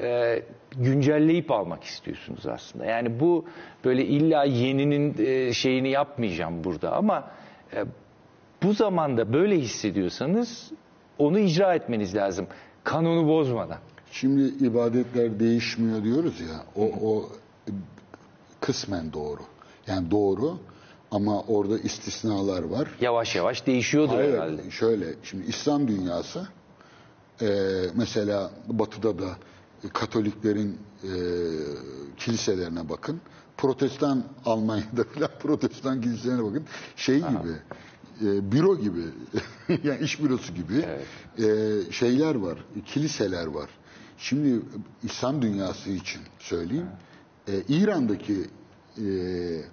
e, güncelleyip almak istiyorsunuz aslında. Yani bu böyle illa yeninin e, şeyini yapmayacağım burada ama e, bu zamanda böyle hissediyorsanız onu icra etmeniz lazım. Kanunu bozmadan. Şimdi ibadetler değişmiyor diyoruz ya. O, o kısmen doğru. Yani doğru ama orada istisnalar var. Yavaş yavaş değişiyordur Hayır, herhalde. şöyle şimdi İslam dünyası e, mesela Batı'da da Katoliklerin e, kiliselerine bakın. Protestan Almanya'da falan protestan kiliselerine bakın. Şey gibi e, büro gibi yani iş bürosu gibi e, şeyler var, kiliseler var. Şimdi İslam dünyası için söyleyeyim. E, İran'daki e,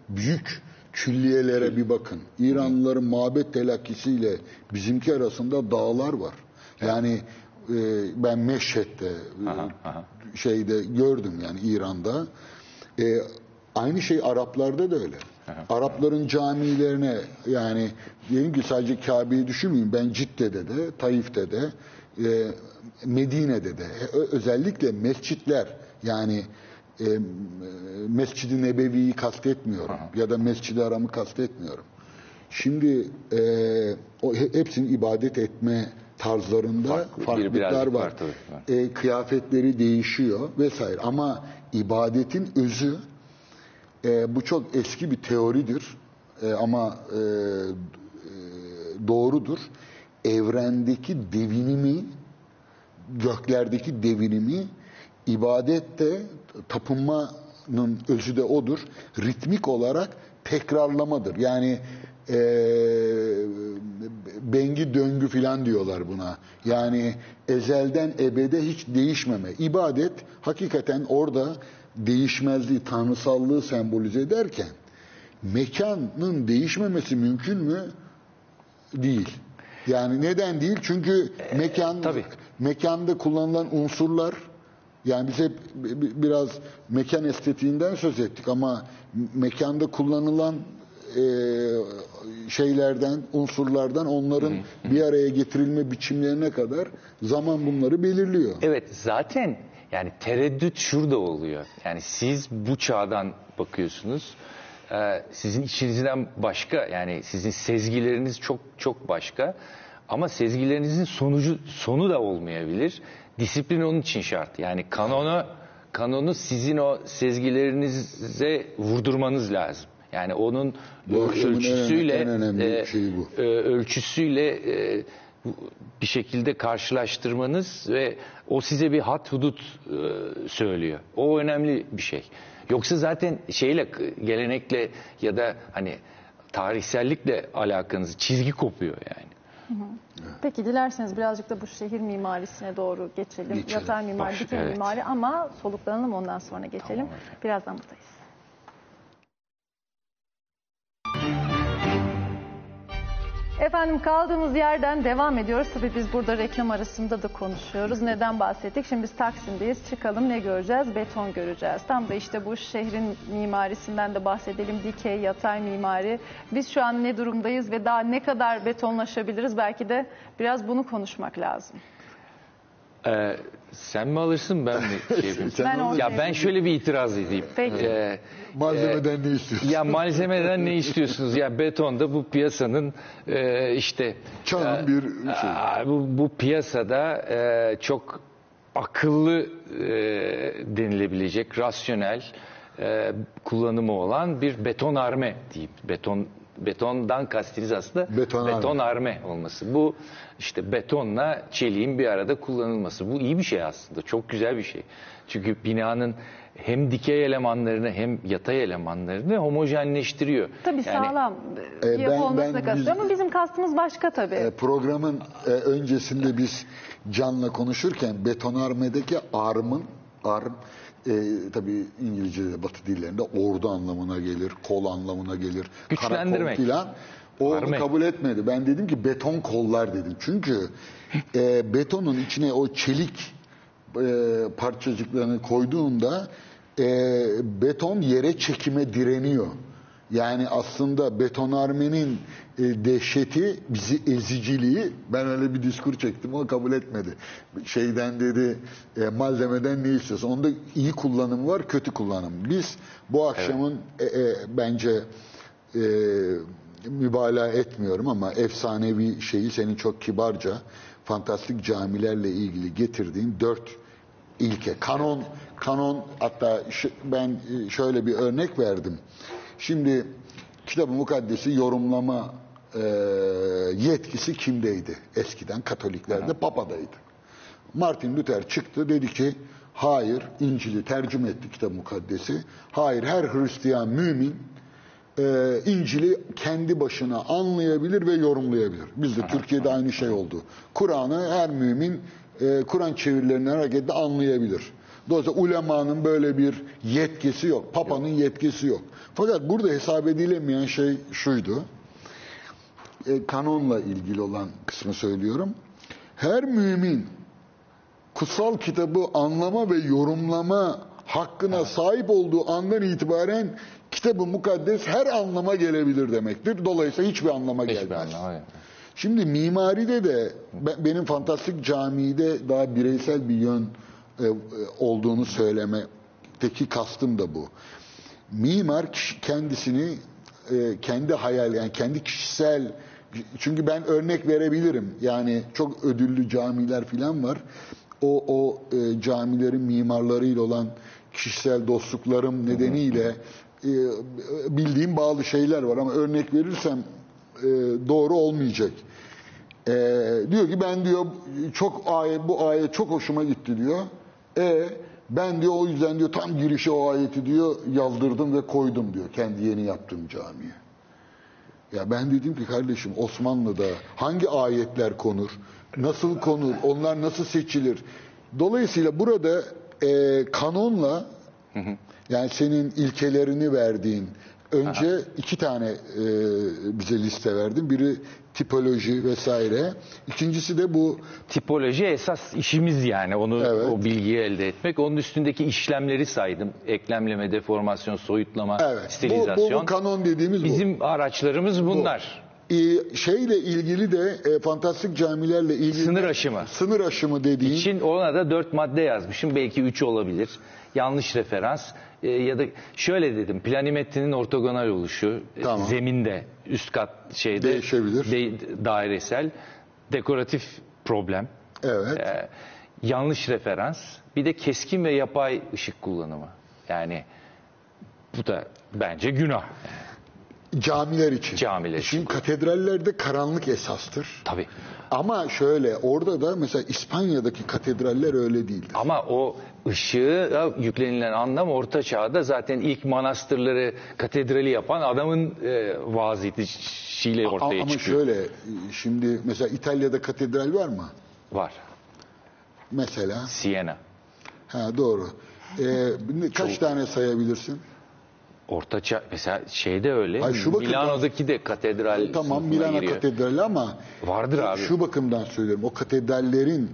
büyük külliyelere bir bakın. İranlıların mabet telakkisiyle bizimki arasında dağlar var. Yani e, ben Meşhed'de e, şeyde gördüm yani İran'da. E, aynı şey Araplarda da öyle. Arapların camilerine yani diyelim ki sadece Kabe'yi düşünmeyin. Ben Cidde'de de, Taif'te de, e, Medine'de de e, özellikle mescitler yani e, Mescid-i Nebevi'yi kastetmiyorum ya da Mescid-i Haram'ı kastetmiyorum. Şimdi e, o he- hepsinin ibadet etme tarzlarında Farklı, bir- farklılıklar birazcık var. E, kıyafetleri değişiyor vesaire ama ibadetin özü e, bu çok eski bir teoridir E, ama e, e, doğrudur. Evrendeki devinimi, göklerdeki devinimi ibadette tapınmanın özü de odur. Ritmik olarak tekrarlamadır. Yani e, bengi döngü filan diyorlar buna. Yani ezelden ebede hiç değişmeme. İbadet hakikaten orada değişmezliği, tanrısallığı sembolize ederken mekanın değişmemesi mümkün mü? Değil. Yani neden değil? Çünkü mekan tabii. mekanda kullanılan unsurlar yani biz hep bi- bi- biraz mekan estetiğinden söz ettik ama mekanda kullanılan e, şeylerden, unsurlardan onların bir araya getirilme biçimlerine kadar zaman bunları belirliyor. Evet zaten yani tereddüt şurada oluyor. Yani siz bu çağdan bakıyorsunuz. Ee, sizin içinizden başka yani sizin sezgileriniz çok çok başka. Ama sezgilerinizin sonucu sonu da olmayabilir. Disiplin onun için şart. Yani kanonu kanonu sizin o sezgilerinize vurdurmanız lazım. Yani onun akşamın en ölçüsüyle önemli- en önemli şeyi bu. e, ölçüsüyle e, bir şekilde karşılaştırmanız ve o size bir hat hudut e, söylüyor. O önemli bir şey. Yoksa zaten şeyle gelenekle ya da hani tarihsellikle alakanız çizgi kopuyor yani. Peki dilerseniz birazcık da bu şehir mimarisine doğru geçelim. Geçelim. Yatay mimari, Baş- dikey evet. mimari ama soluklanalım ondan sonra geçelim. Tamam. Birazdan buradayız. Efendim kaldığımız yerden devam ediyoruz. Tabii biz burada reklam arasında da konuşuyoruz. Neden bahsettik? Şimdi biz Taksim'deyiz. Çıkalım ne göreceğiz? Beton göreceğiz. Tam da işte bu şehrin mimarisinden de bahsedelim. Dikey, yatay mimari. Biz şu an ne durumdayız ve daha ne kadar betonlaşabiliriz? Belki de biraz bunu konuşmak lazım. Ee, sen mi alırsın ben mi şey yapayım? Ben ortaya- ya ben şöyle bir itiraz edeyim. Peki. Ee, Malzemeden ne istiyorsun? ya malzemeden ne istiyorsunuz? Ya betonda bu piyasanın e, işte Çağın e, bir şey. aa, bu, bu piyasada e, çok akıllı e, denilebilecek, rasyonel e, kullanımı olan bir betonarme diyeyim. Beton betondan kastiniz aslında Betonarme. betonarme olması. Bu işte betonla çeliğin bir arada kullanılması. Bu iyi bir şey aslında. Çok güzel bir şey. Çünkü binanın hem dikey elemanlarını hem yatay elemanlarını homojenleştiriyor. Tabii Yani sağlam E, yapı ben- olmasına ben kastıyor biz- ama bizim kastımız başka tabii. E, programın e, öncesinde biz Can'la konuşurken betonarmedeki armın arm e, tabii İngilizce batı dillerinde ordu anlamına gelir, kol anlamına gelir, Güçlendirmek. karakol filan. O onu kabul etmedi. Ben dedim ki beton kollar dedim. Çünkü e, betonun içine o çelik e, parçacıklarını koyduğunda e, beton yere çekime direniyor. Yani aslında betonarmenin e, dehşeti, bizi eziciliği, ben öyle bir diskur çektim, o kabul etmedi. Şeyden dedi, e, malzemeden ne istiyorsun? Onda iyi kullanım var, kötü kullanım. Biz bu akşamın e, e, bence e, mübalağa etmiyorum ama efsanevi şeyi senin çok kibarca fantastik camilerle ilgili getirdiğin dört ilke. Kanon, kanon hatta ben e, şöyle bir örnek verdim. Şimdi kitab-ı mukaddesi yorumlama e, yetkisi kimdeydi? Eskiden Katoliklerde Papa'daydı. Martin Luther çıktı dedi ki hayır İncil'i tercüme etti kitab-ı mukaddesi. Hayır her Hristiyan mümin e, İncil'i kendi başına anlayabilir ve yorumlayabilir. Bizde Türkiye'de aynı şey oldu. Kur'an'ı her mümin e, Kur'an çevirilerinin hareketle anlayabilir. Dolayısıyla ulemanın böyle bir yetkisi yok. Papa'nın yetkisi yok. Fakat burada hesap edilemeyen şey şuydu. E, kanonla ilgili olan kısmı söylüyorum. Her mümin kutsal kitabı anlama ve yorumlama hakkına sahip olduğu andan itibaren kitabı mukaddes her anlama gelebilir demektir. Dolayısıyla hiçbir anlama hiçbir gelmez. anlamı yok. Şimdi mimaride de be- benim fantastik camide daha bireysel bir yön e, e, olduğunu söylemekteki kastım da bu. Mimar kendisini e, kendi hayal yani kendi kişisel çünkü ben örnek verebilirim. Yani çok ödüllü camiler falan var. O o e, camilerin mimarlarıyla olan kişisel dostluklarım nedeniyle e, bildiğim bazı şeyler var ama örnek verirsem e, doğru olmayacak. E, diyor ki ben diyor çok ayet bu ayet çok hoşuma gitti diyor. E ben diyor o yüzden diyor tam girişe o ayeti diyor yazdırdım ve koydum diyor kendi yeni yaptığım camiye. Ya ben dedim ki kardeşim Osmanlı'da hangi ayetler konur? Nasıl konur? Onlar nasıl seçilir? Dolayısıyla burada e, kanonla yani senin ilkelerini verdiğin önce iki tane e, bize liste verdin. Biri tipoloji vesaire. İkincisi de bu Tipoloji esas işimiz yani onu Evet. o bilgiyi elde etmek. Onun üstündeki işlemleri saydım. Eklemleme, deformasyon, soyutlama, evet bu, stilizasyon. bu, bu kanon dediğimiz bu. Bizim araçlarımız bunlar. Ee, şeyle ilgili de e, fantastik camilerle ilgili Sınır aşımı. sınır aşımı dediğin için ona da dört madde yazmışım. Belki üç olabilir. Yanlış referans. Ee, ya da şöyle dedim. Planimetrinin ortogonal oluşu. e, Tamam. Zeminde, üst kat şeyde. Değişebilir. de- dairesel. Dekoratif problem. evet Ee, yanlış referans. Bir de keskin ve yapay ışık kullanımı. Yani bu da bence günah. Camiler için. Camiler için. Çünkü katedrallerde karanlık esastır. Tabii. Ama şöyle orada da mesela İspanya'daki katedraller öyle değildir. Ama o ışığı yüklenilen anlam orta çağda zaten ilk manastırları katedrali yapan adamın e, A- ortaya Ama çıkıyor. şöyle şimdi mesela İtalya'da katedral var mı? Var. Mesela. Siena. Ha doğru. Ee, kaç tane sayabilirsin? Ortaçağ mesela şeyde öyle. Hayır, şu bakımdan- Milano'daki de katedral Tamam sınıfına Milano giriyor. Katedrali ama Vardır abi. şu bakımdan söylüyorum. O katedrallerin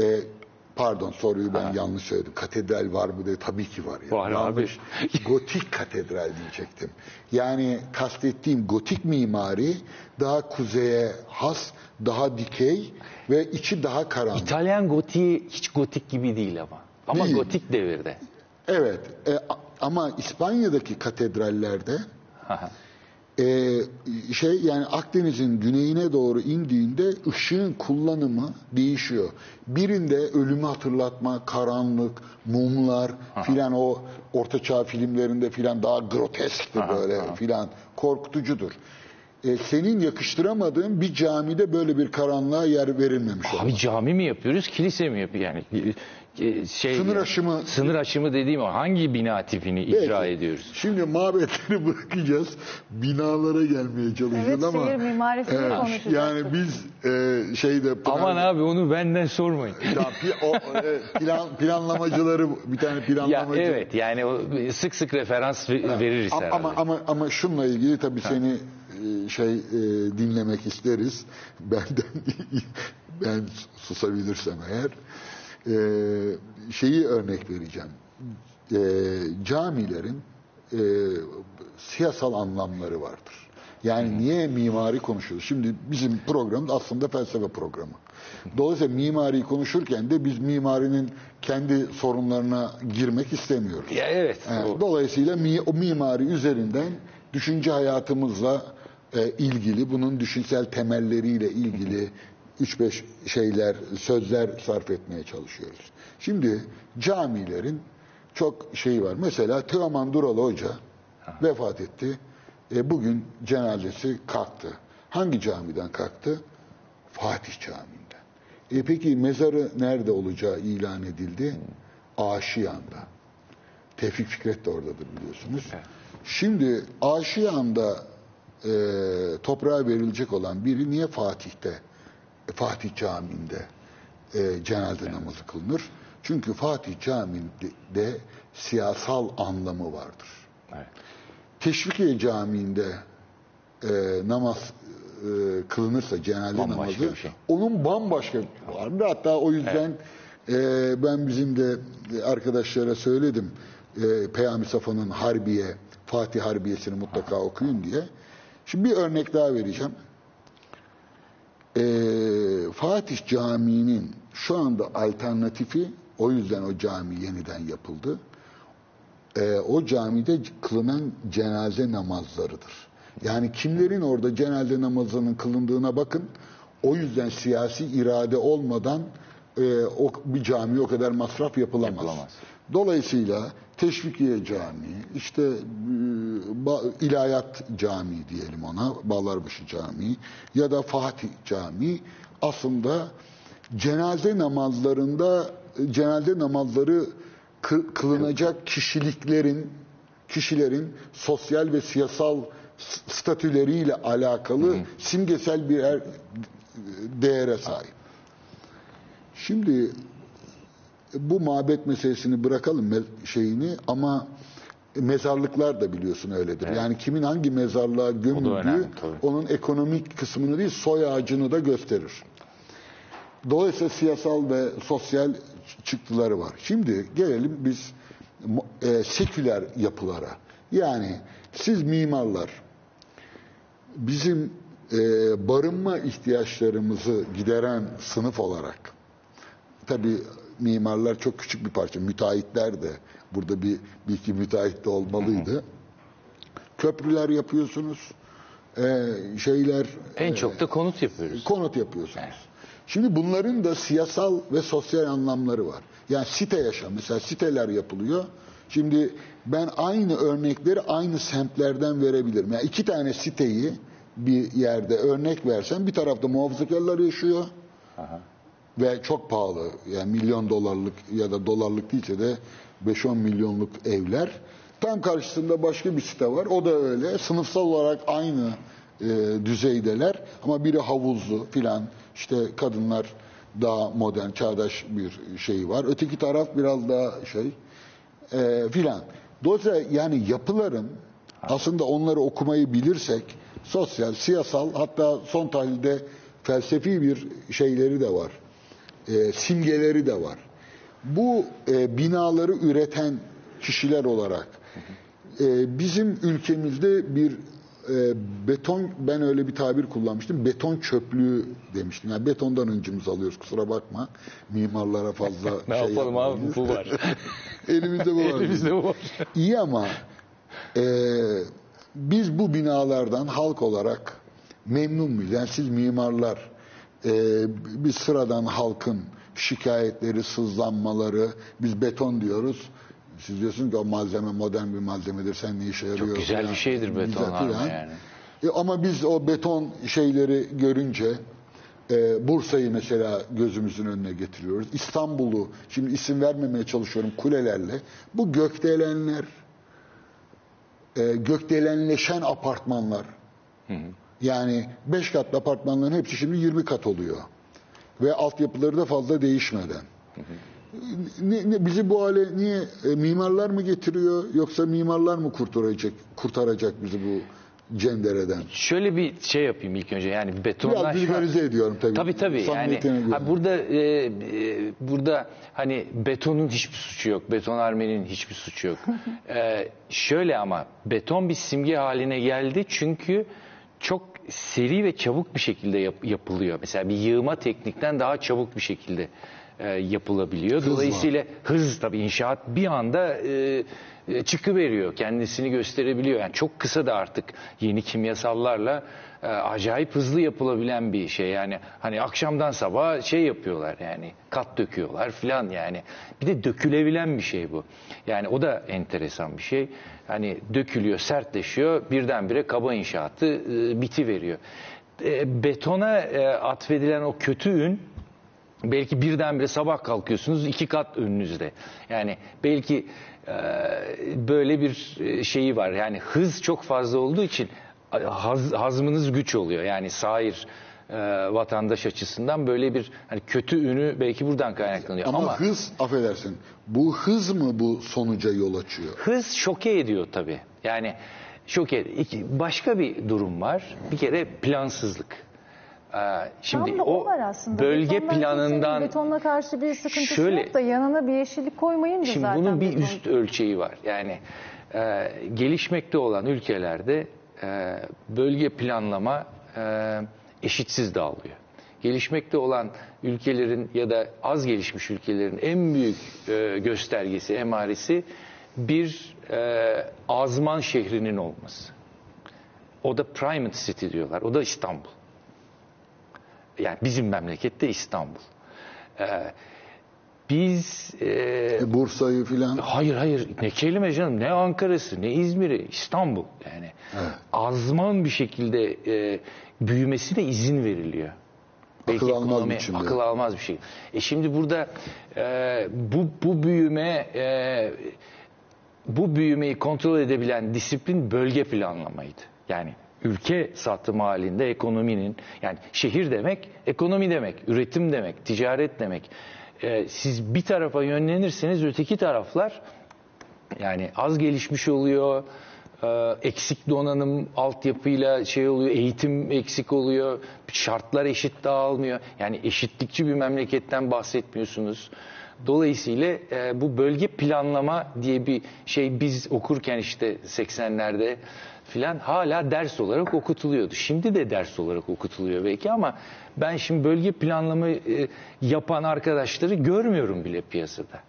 e, pardon soruyu ben yanlış söyledim. Katedral var mı diye tabii ki var. Ya. Var abi. Yanlış. gotik katedral diyecektim. Yani kastettiğim gotik mimari daha kuzeye has, daha dikey ve içi daha karanlık. İtalyan gotiği hiç gotik gibi değil ama. Ama Değil. gotik devirde. Evet e, a- ama İspanya'daki katedrallerde e, şey yani Akdeniz'in güneyine doğru indiğinde ışığın kullanımı değişiyor. Birinde ölümü hatırlatma, karanlık, mumlar filan o ortaçağ filmlerinde filan daha grotesktir böyle filan korkutucudur. E, senin yakıştıramadığın bir camide böyle bir karanlığa yer verilmemiş. Abi cami mi yapıyoruz, kilise mi yapıyor yani? E, Şey, Sınır aşımı- Sınır aşımı dediğim o. Hangi bina tipini Peki. icra ediyoruz? Şimdi mabetleri bırakacağız. Binalara gelmeye çalışacağız Evet, ama şehir mimarisini konuşacaktık. yani biz e, şeyde Aman abi onu benden sormayın. Ya, o, e, plan, planlamacıları bir tane ya planlamacı. evet yani o sık sık referans ve- veririz Ama, herhalde. ama ama ama şunla ilgili tabii seni e, şey e, dinlemek isteriz. Benden ben susabilirsem eğer e, şeyi örnek vereceğim. E, camilerin e, siyasal anlamları vardır. Yani niye mimari konuşuyoruz? Şimdi bizim programımız aslında felsefe programı. Dolayısıyla mimari konuşurken de biz mimarinin kendi sorunlarına girmek istemiyoruz. Ya evet. Evet, o- Dolayısıyla mi, o mimari üzerinden düşünce hayatımızla e, ilgili, bunun düşünsel temelleriyle ilgili 3-5 şeyler, sözler sarf etmeye çalışıyoruz. Şimdi camilerin çok şeyi var. Mesela Teoman Duralı Hoca vefat etti. E, bugün cenazesi kalktı. Hangi camiden kalktı? Fatih Camii'nden. E peki mezarı nerede olacağı ilan edildi? Aşiyan'da. Tevfik Fikret de oradadır biliyorsunuz. Şimdi Aşiyan'da e, toprağa verilecek olan biri niye Fatih'te, Fatih Camii'nde e, cenaze namazı kılınır? Çünkü Fatih Camii'nde siyasal anlamı vardır. Evet. Teşvikiye Camii'nde e, namaz e, kılınırsa cenaze Bambaşka namazı şey. onun bambaşka vardır. Hatta o yüzden e, ben bizim de arkadaşlara söyledim. E, Peyami Safa'nın Harbiye, Fatih Harbiyesini mutlaka okuyun diye. Şimdi bir örnek daha vereceğim. E, Fatih Camii'nin şu anda alternatifi o yüzden o cami yeniden yapıldı e, o camide kılınan cenaze namazlarıdır. Yani kimlerin orada cenaze namazının kılındığına bakın. O yüzden siyasi irade olmadan e, o bir cami o kadar masraf yapılamaz. Yapılamaz. Dolayısıyla Teşvikiye Camii, işte e, İlahiyat Camii diyelim ona, Bağlarbaşı Camii ya da Fatih Camii aslında cenaze namazlarında cenaze namazları kı- kılınacak kişiliklerin kişilerin sosyal ve siyasal statüleriyle alakalı simgesel birer değere sahip. Şimdi bu mabet meselesini bırakalım me- şeyini ama mezarlıklar da biliyorsun öyledir. Yani kimin hangi mezarlığa gömüldüğü önemli, onun ekonomik kısmını değil soy ağacını da gösterir. Dolayısıyla siyasal ve sosyal çıktıları var. Şimdi gelelim biz e, seküler yapılara. Yani siz mimarlar bizim e, barınma ihtiyaçlarımızı gideren sınıf olarak tabii mimarlar çok küçük bir parça. Müteahhitler de burada bir, bir iki müteahhit de olmalıydı. Köprüler yapıyorsunuz. e, şeyler En çok da konut yapıyoruz. konut yapıyorsunuz. Şimdi bunların da siyasal ve sosyal anlamları var. Yani site yaşam, mesela siteler yapılıyor. Şimdi ben aynı örnekleri aynı semtlerden verebilirim. Yani iki tane siteyi bir yerde örnek versem bir tarafta muhafazakarlar yaşıyor ve çok pahalı. Yani milyon dolarlık ya da dolarlık değilse de 5-10 milyonluk evler. Tam karşısında başka bir site var. O da öyle. Sınıfsal olarak aynı e, düzeydeler ama biri havuzlu filan. İşte kadınlar daha modern, çağdaş bir şey var. Öteki taraf biraz daha şey e, filan. Dolayısıyla yani yapıların aslında onları okumayı bilirsek sosyal, siyasal hatta son tahlilde felsefi bir şeyleri de var. E, simgeleri de var. Bu e, binaları üreten kişiler olarak e, bizim ülkemizde bir e, beton ben öyle bir tabir kullanmıştım. Beton çöplüğü demiştim. Yani betondan öncümüz alıyoruz kusura bakma. Mimarlara fazla Ne şey yapalım abi bu var. Elimizde bu var. Elimizde bu var. İyi ama e, biz bu binalardan halk olarak memnun muyuz? Yani siz mimarlar, e, biz sıradan halkın şikayetleri, sızlanmaları, biz beton diyoruz. Siz diyorsunuz ki o malzeme modern bir malzemedir, sen ne işe yarıyor? güzel falan. bir şeydir beton harbi yani. E, ama biz o beton şeyleri görünce e, Bursa'yı mesela gözümüzün önüne getiriyoruz. İstanbul'u, şimdi isim vermemeye çalışıyorum kulelerle. Bu gökdelenler, e, gökdelenleşen apartmanlar. Yani 5 katlı apartmanların hepsi şimdi 20 kat oluyor. Ve altyapıları da fazla değişmeden. Ne, ne- bizi bu hale niye e, mimarlar mı getiriyor yoksa mimarlar mı kurtaracak kurtaracak bizi bu cendereden? Şöyle bir şey yapayım ilk önce yani Biraz betonlaşma. vulgarize ediyorum tabii. Tabii tabii yani ha, burada e, e, burada hani betonun hiçbir suçu yok. Betonarmenin hiçbir suçu yok. E, şöyle ama beton bir simge haline geldi çünkü çok seri ve çabuk bir şekilde yap- yapılıyor. Mesela bir yığma teknikten daha çabuk bir şekilde e, yapılabiliyor. Hız var. Dolayısıyla hız tabii inşaat bir anda e, e, çıkıveriyor, kendisini gösterebiliyor. Yani çok kısa da artık yeni kimyasallarla e, acayip hızlı yapılabilen bir şey. Yani hani akşamdan sabaha şey yapıyorlar yani kat döküyorlar filan yani. Bir de dökülebilen bir şey bu. Yani o da enteresan bir şey. Hani dökülüyor, sertleşiyor, birdenbire kaba inşaatı e, biti veriyor. betona e, atfedilen o kötü ün Belki birdenbire sabah kalkıyorsunuz iki kat önünüzde. Yani belki e, böyle bir e, şeyi var. Yani hız çok fazla olduğu için e, haz, hazmınız güç oluyor. Yani sair e, vatandaş açısından böyle bir hani kötü ünü belki buradan kaynaklanıyor. Ama, Ama, hız affedersin. Bu hız mı bu sonuca yol açıyor? hız şoke ediyor tabii. Yani şoke iki, başka bir durum var. Bir kere plansızlık. Ee, Şimdi Tam da o, o var aslında. bölge Betondan planından betonla karşı bir sıkıntısı Şöyle- yok da yanına bir yeşillik koymayınca Şimdi zaten bunun bir beton. üst ölçeği var. Yani e, gelişmekte olan ülkelerde e, bölge planlama e, eşitsiz dağılıyor. Gelişmekte olan ülkelerin ya da az gelişmiş ülkelerin en büyük e, göstergesi, emaresi bir e, azman şehrinin olması. O da primate city diyorlar. O da İstanbul. Yani bizim memlekette İstanbul. E, biz e, E, Bursa'yı filan Hayır hayır ne kelime canım ne Ankara'sı ne İzmir'i İstanbul yani azman bir şekilde e, büyümesine izin veriliyor. Akıl almaz ekonomi- biçimde. Akıl almaz bir şey. E şimdi burada e, bu bu büyüme e, bu büyümeyi kontrol edebilen disiplin bölge planlamaydı. Yani ülke satımı halinde ekonominin yani şehir demek ekonomi demek, üretim demek, ticaret demek. Ee, siz bir tarafa yönlenirseniz öteki taraflar yani az gelişmiş oluyor, e, eksik donanım altyapıyla şey oluyor, eğitim eksik oluyor, şartlar eşit dağılmıyor. Yani eşitlikçi bir memleketten bahsetmiyorsunuz. Dolayısıyla e, bu bölge planlama diye bir şey biz okurken işte 80'lerde filan hala ders olarak okutuluyordu. Şimdi de ders olarak okutuluyor belki ama ben şimdi bölge planlama e, yapan arkadaşları görmüyorum bile piyasada.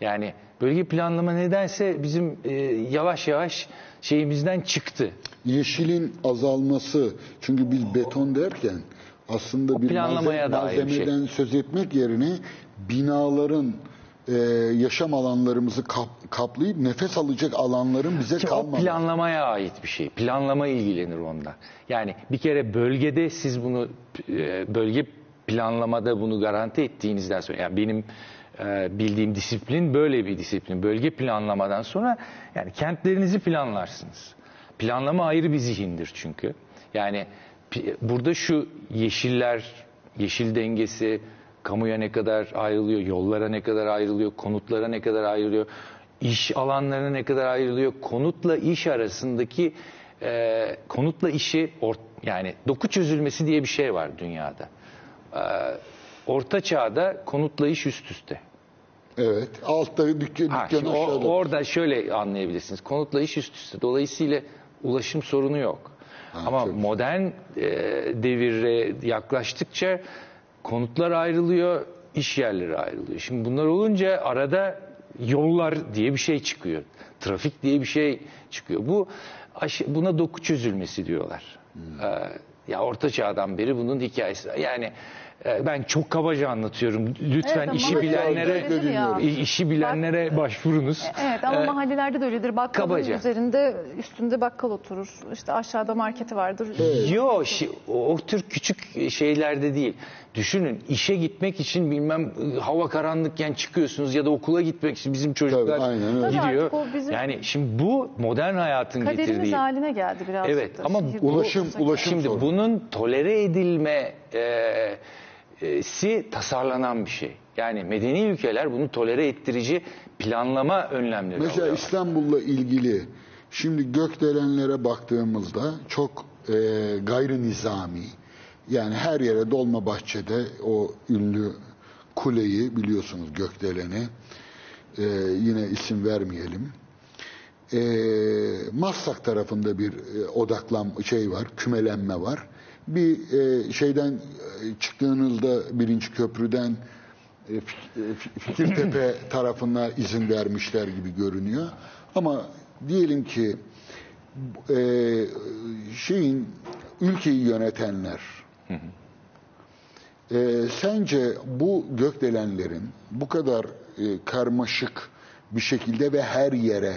Yani bölge planlama nedense bizim e, yavaş yavaş şeyimizden çıktı. yeşilin azalması. Çünkü biz beton derken aslında bir planlamaya malze- dair bir şey. malzemeden söz etmek yerine binaların e, yaşam alanlarımızı kap- kaplayıp nefes alacak alanların bize Şimdi kalmaması. planlamaya ait bir şey. Planlama ilgilenir onda. Yani bir kere bölgede siz bunu e, bölge planlamada bunu garanti ettiğinizden sonra yani benim bildiğim disiplin böyle bir disiplin. Bölge planlamadan sonra yani kentlerinizi planlarsınız. Planlama ayrı bir zihindir çünkü. Yani burada şu yeşiller, yeşil dengesi, kamuya ne kadar ayrılıyor, yollara ne kadar ayrılıyor, konutlara ne kadar ayrılıyor. iş alanlarına ne kadar ayrılıyor? Konutla iş arasındaki e, konutla işi or, yani doku çözülmesi diye bir şey var dünyada. E, orta çağda konutla iş üst üste. Evet. Altta dükkan, Ha, dükkan şimdi o- aşağıda. orada şöyle anlayabilirsiniz. Konutla iş üst üste. Dolayısıyla ulaşım sorunu yok. Ama çok modern e, devire yaklaştıkça konutlar ayrılıyor, iş yerleri ayrılıyor. Şimdi bunlar olunca arada yollar diye bir şey çıkıyor. Trafik diye bir şey çıkıyor. Bu buna doku çözülmesi diyorlar. Ee, ya orta çağdan beri bunun hikayesi. Yani e, ben çok kabaca anlatıyorum. Lütfen Evet, ama işi mahallelerde bilenlere öyledir ya. İ- işi bilenlere başvurunuz. Evet ama Ee, mahallelerde de öyledir. Bakkalın kabaca. üzerinde üstünde bakkal oturur. İşte aşağıda marketi vardır. Yo şi- o, o tür küçük şeylerde değil. Düşünün işe gitmek için bilmem e, hava karanlıkken çıkıyorsunuz ya da okula gitmek için bizim çocuklar Tabii, aynen öyle. Tabii gidiyor. artık o bizim- Yani şimdi bu modern hayatın Kaderimiz getirdiği. haline geldi birazcık Evet, da. ama ulaşım- ulaşım- Şimdi sorunu. bunun tolere edilme e, e, si tasarlanan bir şey. Yani medeni ülkeler bunu tolere ettirici planlama önlemleri Mesela alıyorlar. İstanbul'la ilgili şimdi gökdelenlere baktığımızda çok e, gayri nizami yani her yere Dolmabahçe'de o ünlü kuleyi biliyorsunuz gökdeleni e, yine isim vermeyelim. E, Maslak tarafında bir e, odaklan şey var, kümelenme var. Bir e, şeyden e, çıktığınızda birinci köprüden e, e, Fik- Fikirtepe tarafına izin vermişler gibi görünüyor. Ama diyelim ki e, şeyin ülkeyi yönetenler e, sence bu gökdelenlerin bu kadar e, karmaşık bir şekilde ve her yere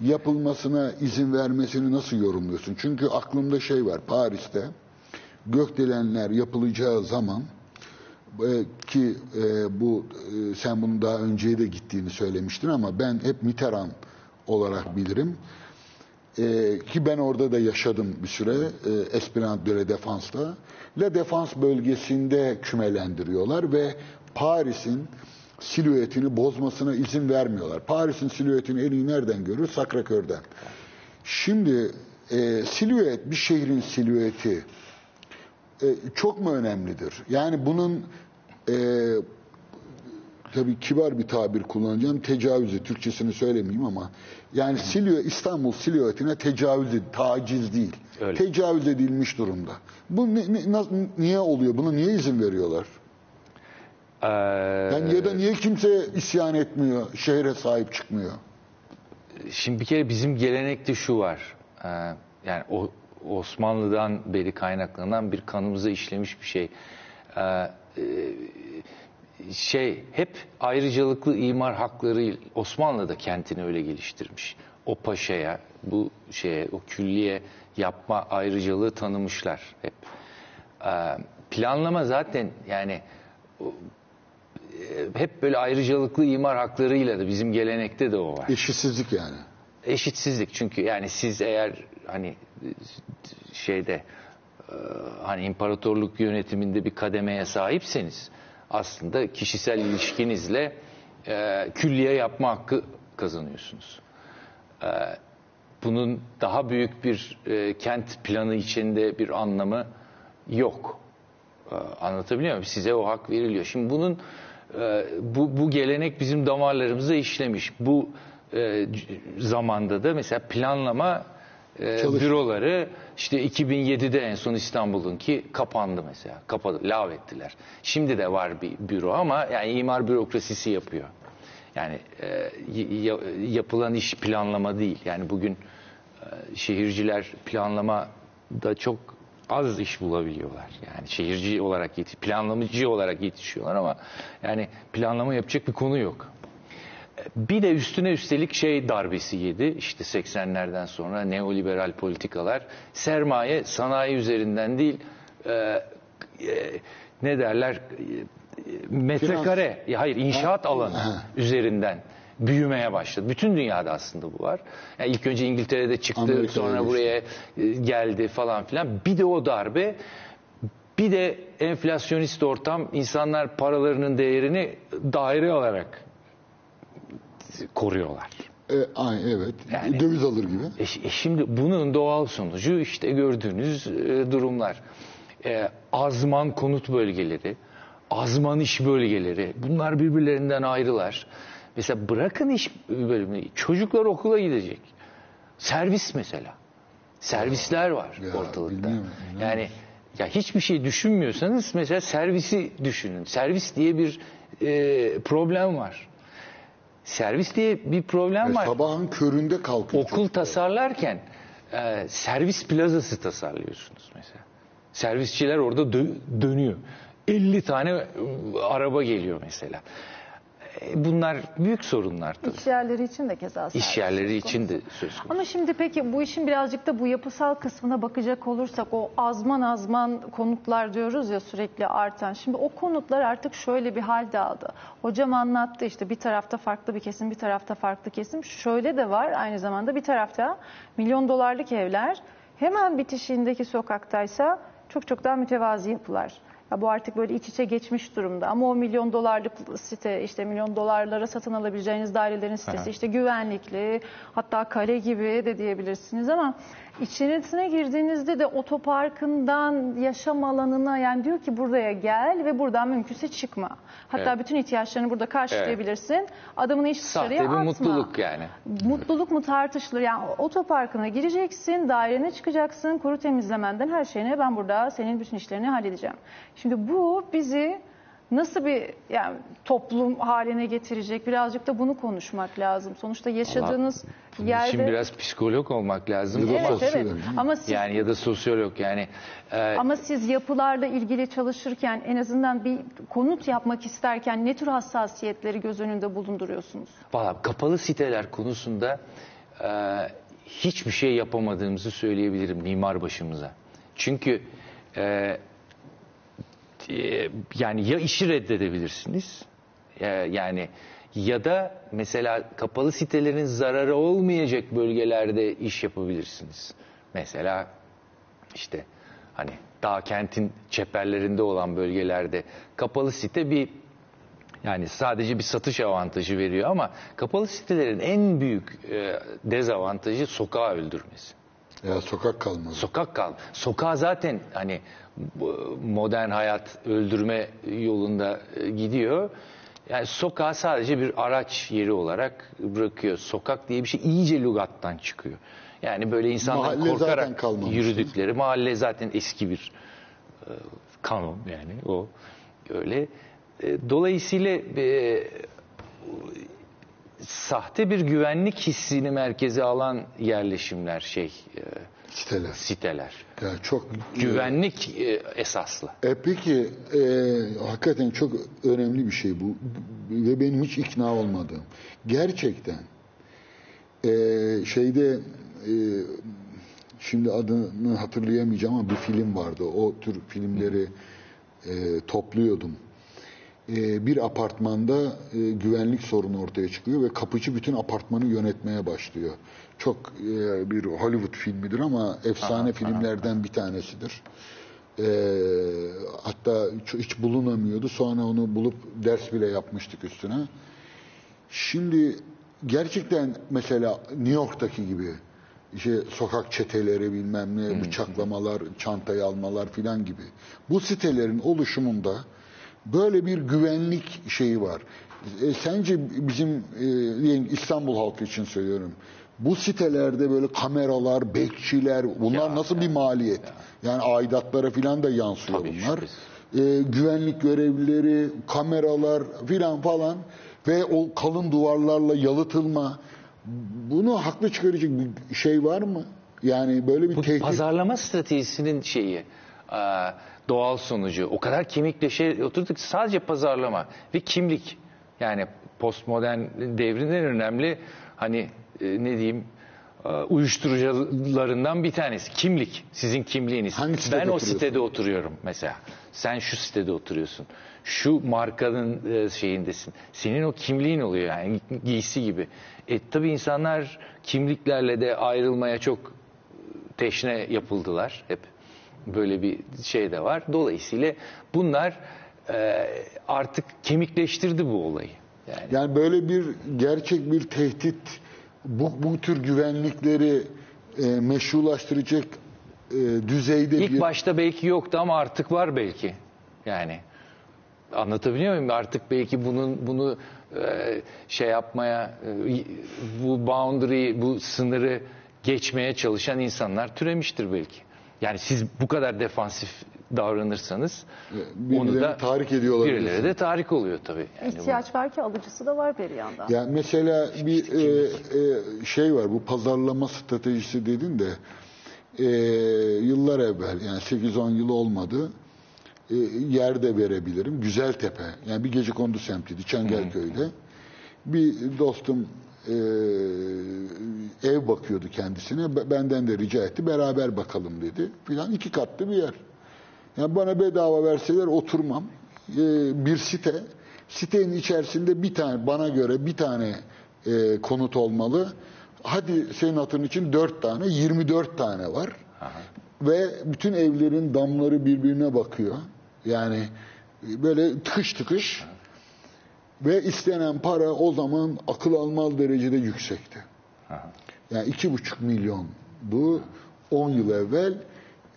yapılmasına izin vermesini nasıl yorumluyorsun? Çünkü aklımda şey var Paris'te gökdelenler yapılacağı zaman e, ki e, bu e, sen bunu daha önce de gittiğini söylemiştin ama ben hep Mitterrand olarak bilirim. E, ki ben orada da yaşadım bir süre e, Esplanade de la Défense'da. La Défense bölgesinde kümelendiriyorlar ve Paris'in silüetini bozmasına izin vermiyorlar. Paris'in silüetini en iyi nereden görür? Sacré-Cœur'den. Şimdi e, silüet, bir şehrin silüeti e, çok mu önemlidir? Yani bunun e, tabii kibar bir tabir kullanacağım. Tecavüzü, Türkçesini söylemeyeyim ama yani silüet, İstanbul silüetine tecavüz, taciz değil. Öyle. Tecavüz edilmiş durumda. Bu ne- ne- nasıl- niye oluyor? Buna niye izin veriyorlar? Ee, Yani ya da niye kimse isyan etmiyor, şehre sahip çıkmıyor? Şimdi bir kere bizim gelenekte şu var. Ee, yani o Osmanlı'dan beri kaynaklanan bir kanımıza işlemiş bir şey. Ee, e, şey hep ayrıcalıklı imar hakları Osmanlı da kentini öyle geliştirmiş. O paşaya, bu şeye, o külliye yapma ayrıcalığı tanımışlar hep. Ee, planlama zaten yani o, e, hep böyle ayrıcalıklı imar haklarıyla da bizim gelenekte de o var Eşitsizlik yani. eşitsizlik çünkü yani siz eğer hani şeyde e, hani imparatorluk yönetiminde bir kademeye sahipseniz aslında kişisel ilişkinizle e, külliye yapma hakkı kazanıyorsunuz. E, bunun daha büyük bir kent planı içinde bir anlamı yok. Anlatabiliyor muyum? Size o hak veriliyor. Şimdi bunun bu, bu gelenek bizim damarlarımıza işlemiş. Bu zamanda da mesela planlama e, Çalışıyor. büroları işte 2007'de en son İstanbul'unki kapandı mesela. Kapadı, lağvettiler. Şimdi de var bir büro ama yani imar bürokrasisi yapıyor. Yani e, ya- yapılan iş planlama değil. Yani bugün e, şehirciler planlamada çok az iş bulabiliyorlar. Yani şehirci olarak yetiş, planlamacı olarak yetişiyorlar ama yani planlama yapacak bir konu yok. Bir de üstüne üstelik şey darbesi yedi. İşte 80'lerden sonra neoliberal politikalar sermaye sanayi üzerinden değil e, e, ne derler e, metrekare ya hayır inşaat alanı üzerinden büyümeye başladı. Bütün dünyada aslında bu var. Yani ilk önce İngiltere'de çıktı, Amerika'da sonra işte. buraya e, geldi falan filan. Bir de o darbe bir de enflasyonist ortam insanlar paralarının değerini daire alarak koruyorlar. E, ay, evet. Yani- Döviz alır gibi. E, e şimdi bunun doğal sonucu işte gördüğünüz e, durumlar. E, azman konut bölgeleri, azman iş bölgeleri bunlar birbirlerinden ayrılar. Mesela bırakın iş bölümünü, çocuklar okula gidecek. Servis mesela. Servisler var Ya, ortalıkta. bilmiyorum, inanın. Yani ya hiçbir şey düşünmüyorsanız mesela servisi düşünün. Servis diye bir e, problem var. Servis diye bir problem E, var. sabahın köründe kalkıyor. Okul çocuk. tasarlarken e, servis plazası tasarlıyorsunuz mesela. Servisçiler orada dö- dönüyor. 50 tane e, araba geliyor mesela. Bunlar büyük sorunlar tabii. İş yerleri için de keza İş yerleri için de söz konusu. Ama şimdi peki bu işin birazcık da bu yapısal kısmına bakacak olursak o azman azman konutlar diyoruz ya sürekli artan. Şimdi o konutlar artık şöyle bir hal aldı. Hocam anlattı işte bir tarafta farklı bir kesim bir tarafta farklı kesim. Şöyle de var aynı zamanda bir tarafta milyon dolarlık evler hemen bitişiğindeki sokaktaysa çok çok daha mütevazi yapılar. Ya bu artık böyle iç içe geçmiş durumda. Ama o milyon dolarlık site, işte milyon dolarlara satın alabileceğiniz dairelerin sitesi, Aha. işte güvenlikli, hatta kale gibi de diyebilirsiniz ama içerisine girdiğinizde de otoparkından yaşam alanına yani diyor ki buraya gel ve buradan mümkünse çıkma. Hatta Evet. bütün ihtiyaçlarını burada karşılayabilirsin. Adamını hiç Sahte dışarıya bir atma. mutluluk yani. Mutluluk mu tartışılır? Yani otoparkına gireceksin, dairene çıkacaksın, kuru temizlemenden her şeyine ben burada senin bütün işlerini halledeceğim. Şimdi bu bizi nasıl bir yani toplum haline getirecek? Birazcık da bunu konuşmak lazım. Sonuçta yaşadığınız Bunun yerde için biraz psikolog olmak lazım. Evet sosyolog, evet. Ama siz Yani ya da sosyolog yani. e, ama siz yapılarla ilgili çalışırken en azından bir konut yapmak isterken ne tür hassasiyetleri göz önünde bulunduruyorsunuz? Valla kapalı siteler konusunda e, hiçbir şey yapamadığımızı söyleyebilirim mimar başımıza. Çünkü e, yani ya işi reddedebilirsiniz yani ya da mesela kapalı sitelerin zararı olmayacak bölgelerde iş yapabilirsiniz. Mesela işte hani dağ kentin çeperlerinde olan bölgelerde kapalı site bir yani sadece bir satış avantajı veriyor ama kapalı sitelerin en büyük e, dezavantajı sokağı öldürmesi. Ya sokak kalmadı. Sokak kal. Sokağa zaten hani modern hayat öldürme yolunda e, gidiyor. Yani sokağı sadece bir araç yeri olarak bırakıyor. Sokak diye bir şey iyice lügattan çıkıyor. Yani böyle insanların Mahalle korkarak yürüdükleri mahalle zaten eski bir e, kanon yani o öyle. E, Dolayısıyla e, sahte bir güvenlik hissini merkeze alan yerleşimler şey e, Siteler. siteler. Ya çok Güvenlik e, esaslı. E peki e, hakikaten çok önemli bir şey bu ve benim hiç ikna olmadığım. Gerçekten e, şeyde e, şimdi adını hatırlayamayacağım ama bir film vardı. O tür filmleri e, topluyordum. E, bir apartmanda e, güvenlik sorunu ortaya çıkıyor ve kapıcı bütün apartmanı yönetmeye başlıyor. Çok e, bir Hollywood filmidir ama efsane filmlerden bir tanesidir. Hatta hiç, hiç bulunamıyordu. Sonra onu bulup ders bile yapmıştık üstüne. Şimdi gerçekten mesela New York'taki gibi işte sokak çeteleri bilmem ne bıçaklamalar, çantayı almalar filan gibi. Bu sitelerin oluşumunda böyle bir güvenlik şeyi var. E, sence bizim e, diyelim İstanbul halkı için söylüyorum. Bu sitelerde böyle kameralar, bekçiler bunlar Ya, nasıl bir maliyet? Yani aidatlara filan da yansıyor Tabii, bunlar. şüphesiz. E, güvenlik görevlileri, kameralar filan falan ve o kalın duvarlarla yalıtılma. Bunu haklı çıkaracak bir şey var mı? Yani böyle bir Bu tehdit pazarlama stratejisinin şeyi e, doğal sonucu. O kadar kemikleşe oturduk ki sadece pazarlama ve kimlik. Yani postmodern devrin en önemli hani e, ne diyeyim e, uyuşturucularından bir tanesi. Kimlik. Sizin kimliğiniz. Hangi ben o sitede oturuyorum mesela. Sen şu sitede oturuyorsun. Şu markanın e, şeyindesin. Senin o kimliğin oluyor yani giysi gibi. E tabii insanlar kimliklerle de ayrılmaya çok teşne yapıldılar hep. Böyle bir şey de var. Dolayısıyla bunlar e, artık kemikleştirdi bu olayı. Yani Yani böyle bir gerçek bir tehdit bu, bu tür güvenlikleri e, meşrulaştıracak e, düzeyde İlk bir başta belki yoktu ama artık var belki. Yani anlatabiliyor muyum? Artık belki bunun bunu e, şey yapmaya e, bu boundary bu sınırı geçmeye çalışan insanlar türemiştir belki. Yani siz bu kadar defansif davranırsanız onu birilerini da tahrik ediyorlar. birileri de tahrik oluyor tabii. Yani bu- İhtiyaç var ki alıcısı da var bir yandan. Yani mesela bir e, e, şey var bu pazarlama stratejisi dedin de e, yıllar evvel yani 8-10 yıl olmadı e, yer de verebilirim. Güzeltepe yani bir gece kondu semtiydi Çengelköy'de. Bir dostum e, ev bakıyordu kendisine. Benden de rica etti. Beraber bakalım dedi. Filan iki katlı bir yer. Yani bana bedava verseler oturmam. Ee, bir site. Sitenin içerisinde bir tane bana göre bir tane e, konut olmalı. Hadi senin hatırın için dört tane, 24 tane var. Ve bütün evlerin damları birbirine bakıyor. Yani e, böyle tıkış tıkış. Ve istenen para o zaman akıl almaz derecede yüksekti. Yani iki buçuk milyondu 10 yıl evvel.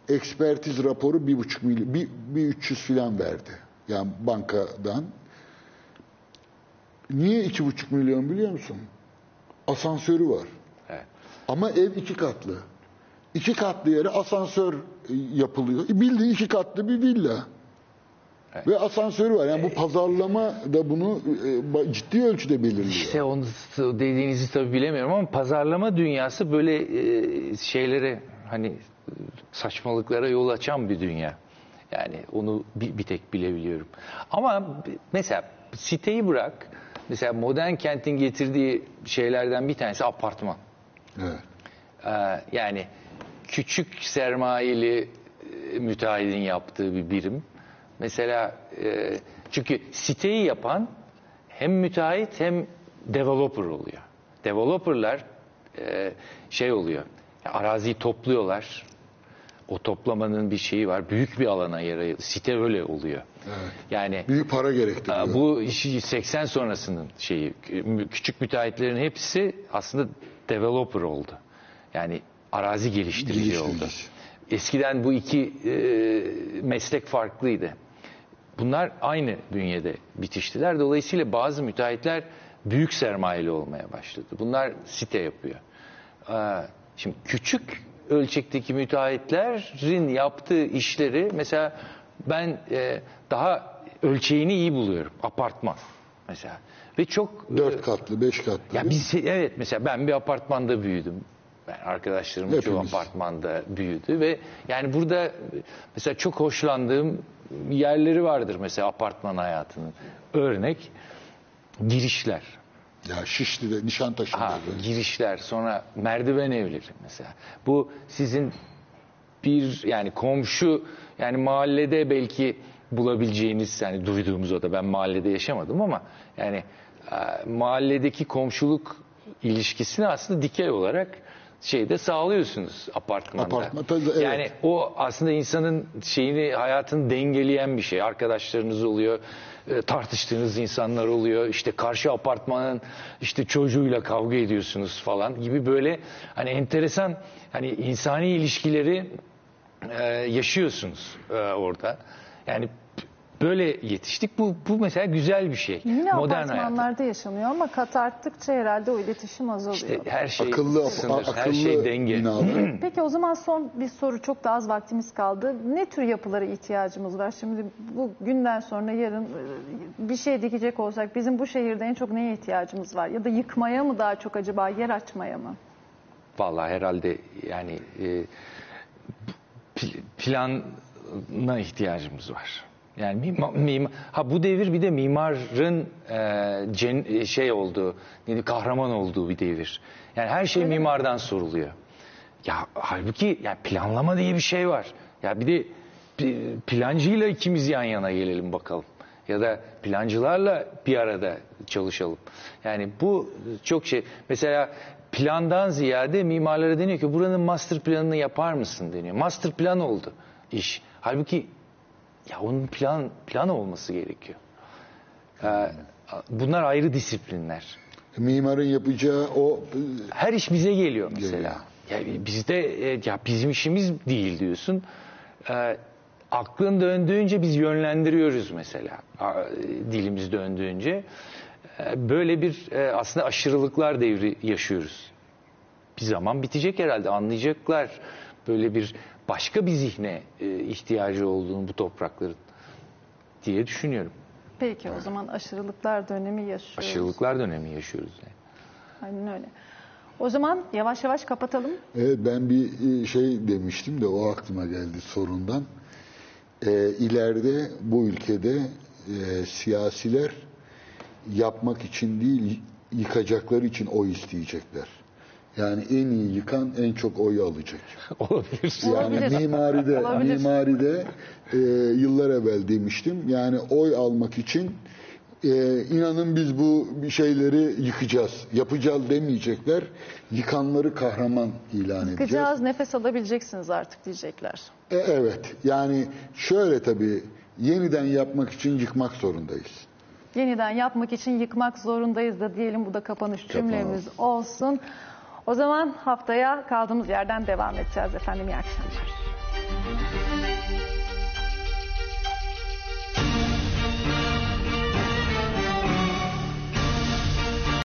Ekspertiz raporu bir buçuk milyon, bir, bir 300 filan verdi. Yani bankadan. Niye iki buçuk milyon biliyor musun? Asansörü var. Evet. Ama ev iki katlı. İki katlı yere asansör e, yapılıyor. E, Bildiğin iki katlı bir villa. Ve asansörü var. Yani bu pazarlama da bunu e, ciddi ölçüde belirliyor. İşte onu dediğinizi tabii bilemiyorum ama pazarlama dünyası böyle e, şeylere hani saçmalıklara yol açan bir dünya. Yani onu bir, bir tek bilebiliyorum. Ama mesela siteyi bırak. Mesela modern kentin getirdiği şeylerden bir tanesi apartman. Evet. Ee, yani küçük sermayeli e, müteahhidin yaptığı bir birim. Mesela e, çünkü siteyi yapan hem müteahhit hem developer oluyor. Developerlar e, şey oluyor. Araziyi topluyorlar. O toplamanın bir şeyi var. Büyük bir alana yer Site öyle oluyor. Yani Büyük para gerektiriyor. Bu işi 80 sonrasının şeyi. Küçük müteahhitlerin hepsi aslında developer oldu. Yani arazi geliştirici oldu. Geliştirici. Eskiden bu iki e, meslek farklıydı. Bunlar aynı bünyede bitiştiler. Dolayısıyla bazı müteahhitler büyük sermayeli olmaya başladı. Bunlar site yapıyor. Aa, Şimdi küçük ölçekteki müteahhitlerin yaptığı işleri mesela ben e, daha ölçeğini iyi buluyorum. Apartman mesela. Ve çok Dört katlı, beş katlı. ya biz evet mesela ben bir apartmanda büyüdüm. Ben arkadaşlarım çoğu apartmanda büyüdü ve yani burada mesela çok hoşlandığım yerleri vardır mesela apartman hayatının. Örnek girişler. Ya Şişli'de, Nişantaşı'nda. Ha, girişler sonra merdiven evleri mesela. Bu sizin bir yani komşu yani mahallede belki bulabileceğiniz yani duyduğumuz o da ben mahallede yaşamadım ama yani e, mahalledeki komşuluk ilişkisini aslında dikey olarak şeyde sağlıyorsunuz apartmanda. Apartmanda, evet. Yani o aslında insanın şeyini hayatını dengeleyen bir şey. Arkadaşlarınız oluyor, e, tartıştığınız insanlar oluyor. İşte karşı apartmanın işte çocuğuyla kavga ediyorsunuz falan gibi böyle hani enteresan hani insani ilişkileri e, yaşıyorsunuz e, orada. Yani böyle yetiştik. Bu bu mesela güzel bir şey. Yine Modern hayat. apartmanlarda yaşanıyor ama kat arttıkça herhalde o iletişim azalıyor. İşte her şey Akıllı, sınır, akıllı her şey denge. binalar. Peki o zaman son bir soru çok da az vaktimiz kaldı. Ne tür yapılara ihtiyacımız var? Şimdi bu günden sonra yarın e, bir şey dikecek olsak bizim bu şehirde en çok neye ihtiyacımız var? Ya da yıkmaya mı daha çok acaba yer açmaya mı? Vallahi herhalde yani e, pl- plana ihtiyacımız var. Yani mima, mima- ha bu devir bir de mimarın e, cen- e, şey olduğu, neydi, kahraman olduğu bir devir. Yani her şey mimardan soruluyor. Ya halbuki yani planlama diye bir şey var. Ya bir de plancıyla ikimiz yan yana gelelim bakalım. Ya da plancılarla bir arada çalışalım. Yani bu çok şey. Mesela plandan ziyade mimarlara deniyor ki buranın master planını yapar mısın deniyor. Master plan oldu iş. Halbuki ya onun plan plan olması gerekiyor. Ee, bunlar ayrı disiplinler. Mimarın yapacağı o Her iş bize geliyor mesela. Ya bizde e, ya bizim işimiz değil diyorsun. E, aklın döndüğünce biz yönlendiriyoruz mesela. A- dilimiz döndüğünce. E, böyle bir e, aslında aşırılıklar devri yaşıyoruz. Bir zaman bitecek herhalde anlayacaklar böyle bir başka bir zihne e, ihtiyacı olduğunu bu toprakların diye düşünüyorum. Peki o zaman aşırılıklar dönemi yaşıyoruz. Aşırılıklar dönemi yaşıyoruz yani. Aynen öyle. O zaman yavaş yavaş kapatalım. Evet ben bir e, şey demiştim de o aklıma geldi sorundan. E, ileride bu ülkede e, siyasiler yapmak için değil yıkacakları için oy isteyecekler. Yani en iyi yıkan en çok oy alacak. Olabilir. Yani Olabilir. mimaride, Olabilir. mimaride e, yıllar evvel demiştim. Yani oy almak için e, inanın biz bu bir şeyleri yıkacağız. Yapacağız demeyecekler. Yıkanları kahraman ilan edeceğiz. Kıcağız nefes alabileceksiniz artık diyecekler. E, evet. Yani şöyle tabii yeniden yapmak için yıkmak zorundayız. Yeniden yapmak için yıkmak zorundayız da diyelim bu da kapanış Kapanış. cümlemiz olsun. O zaman haftaya kaldığımız yerden devam edeceğiz efendim. İyi akşamlar.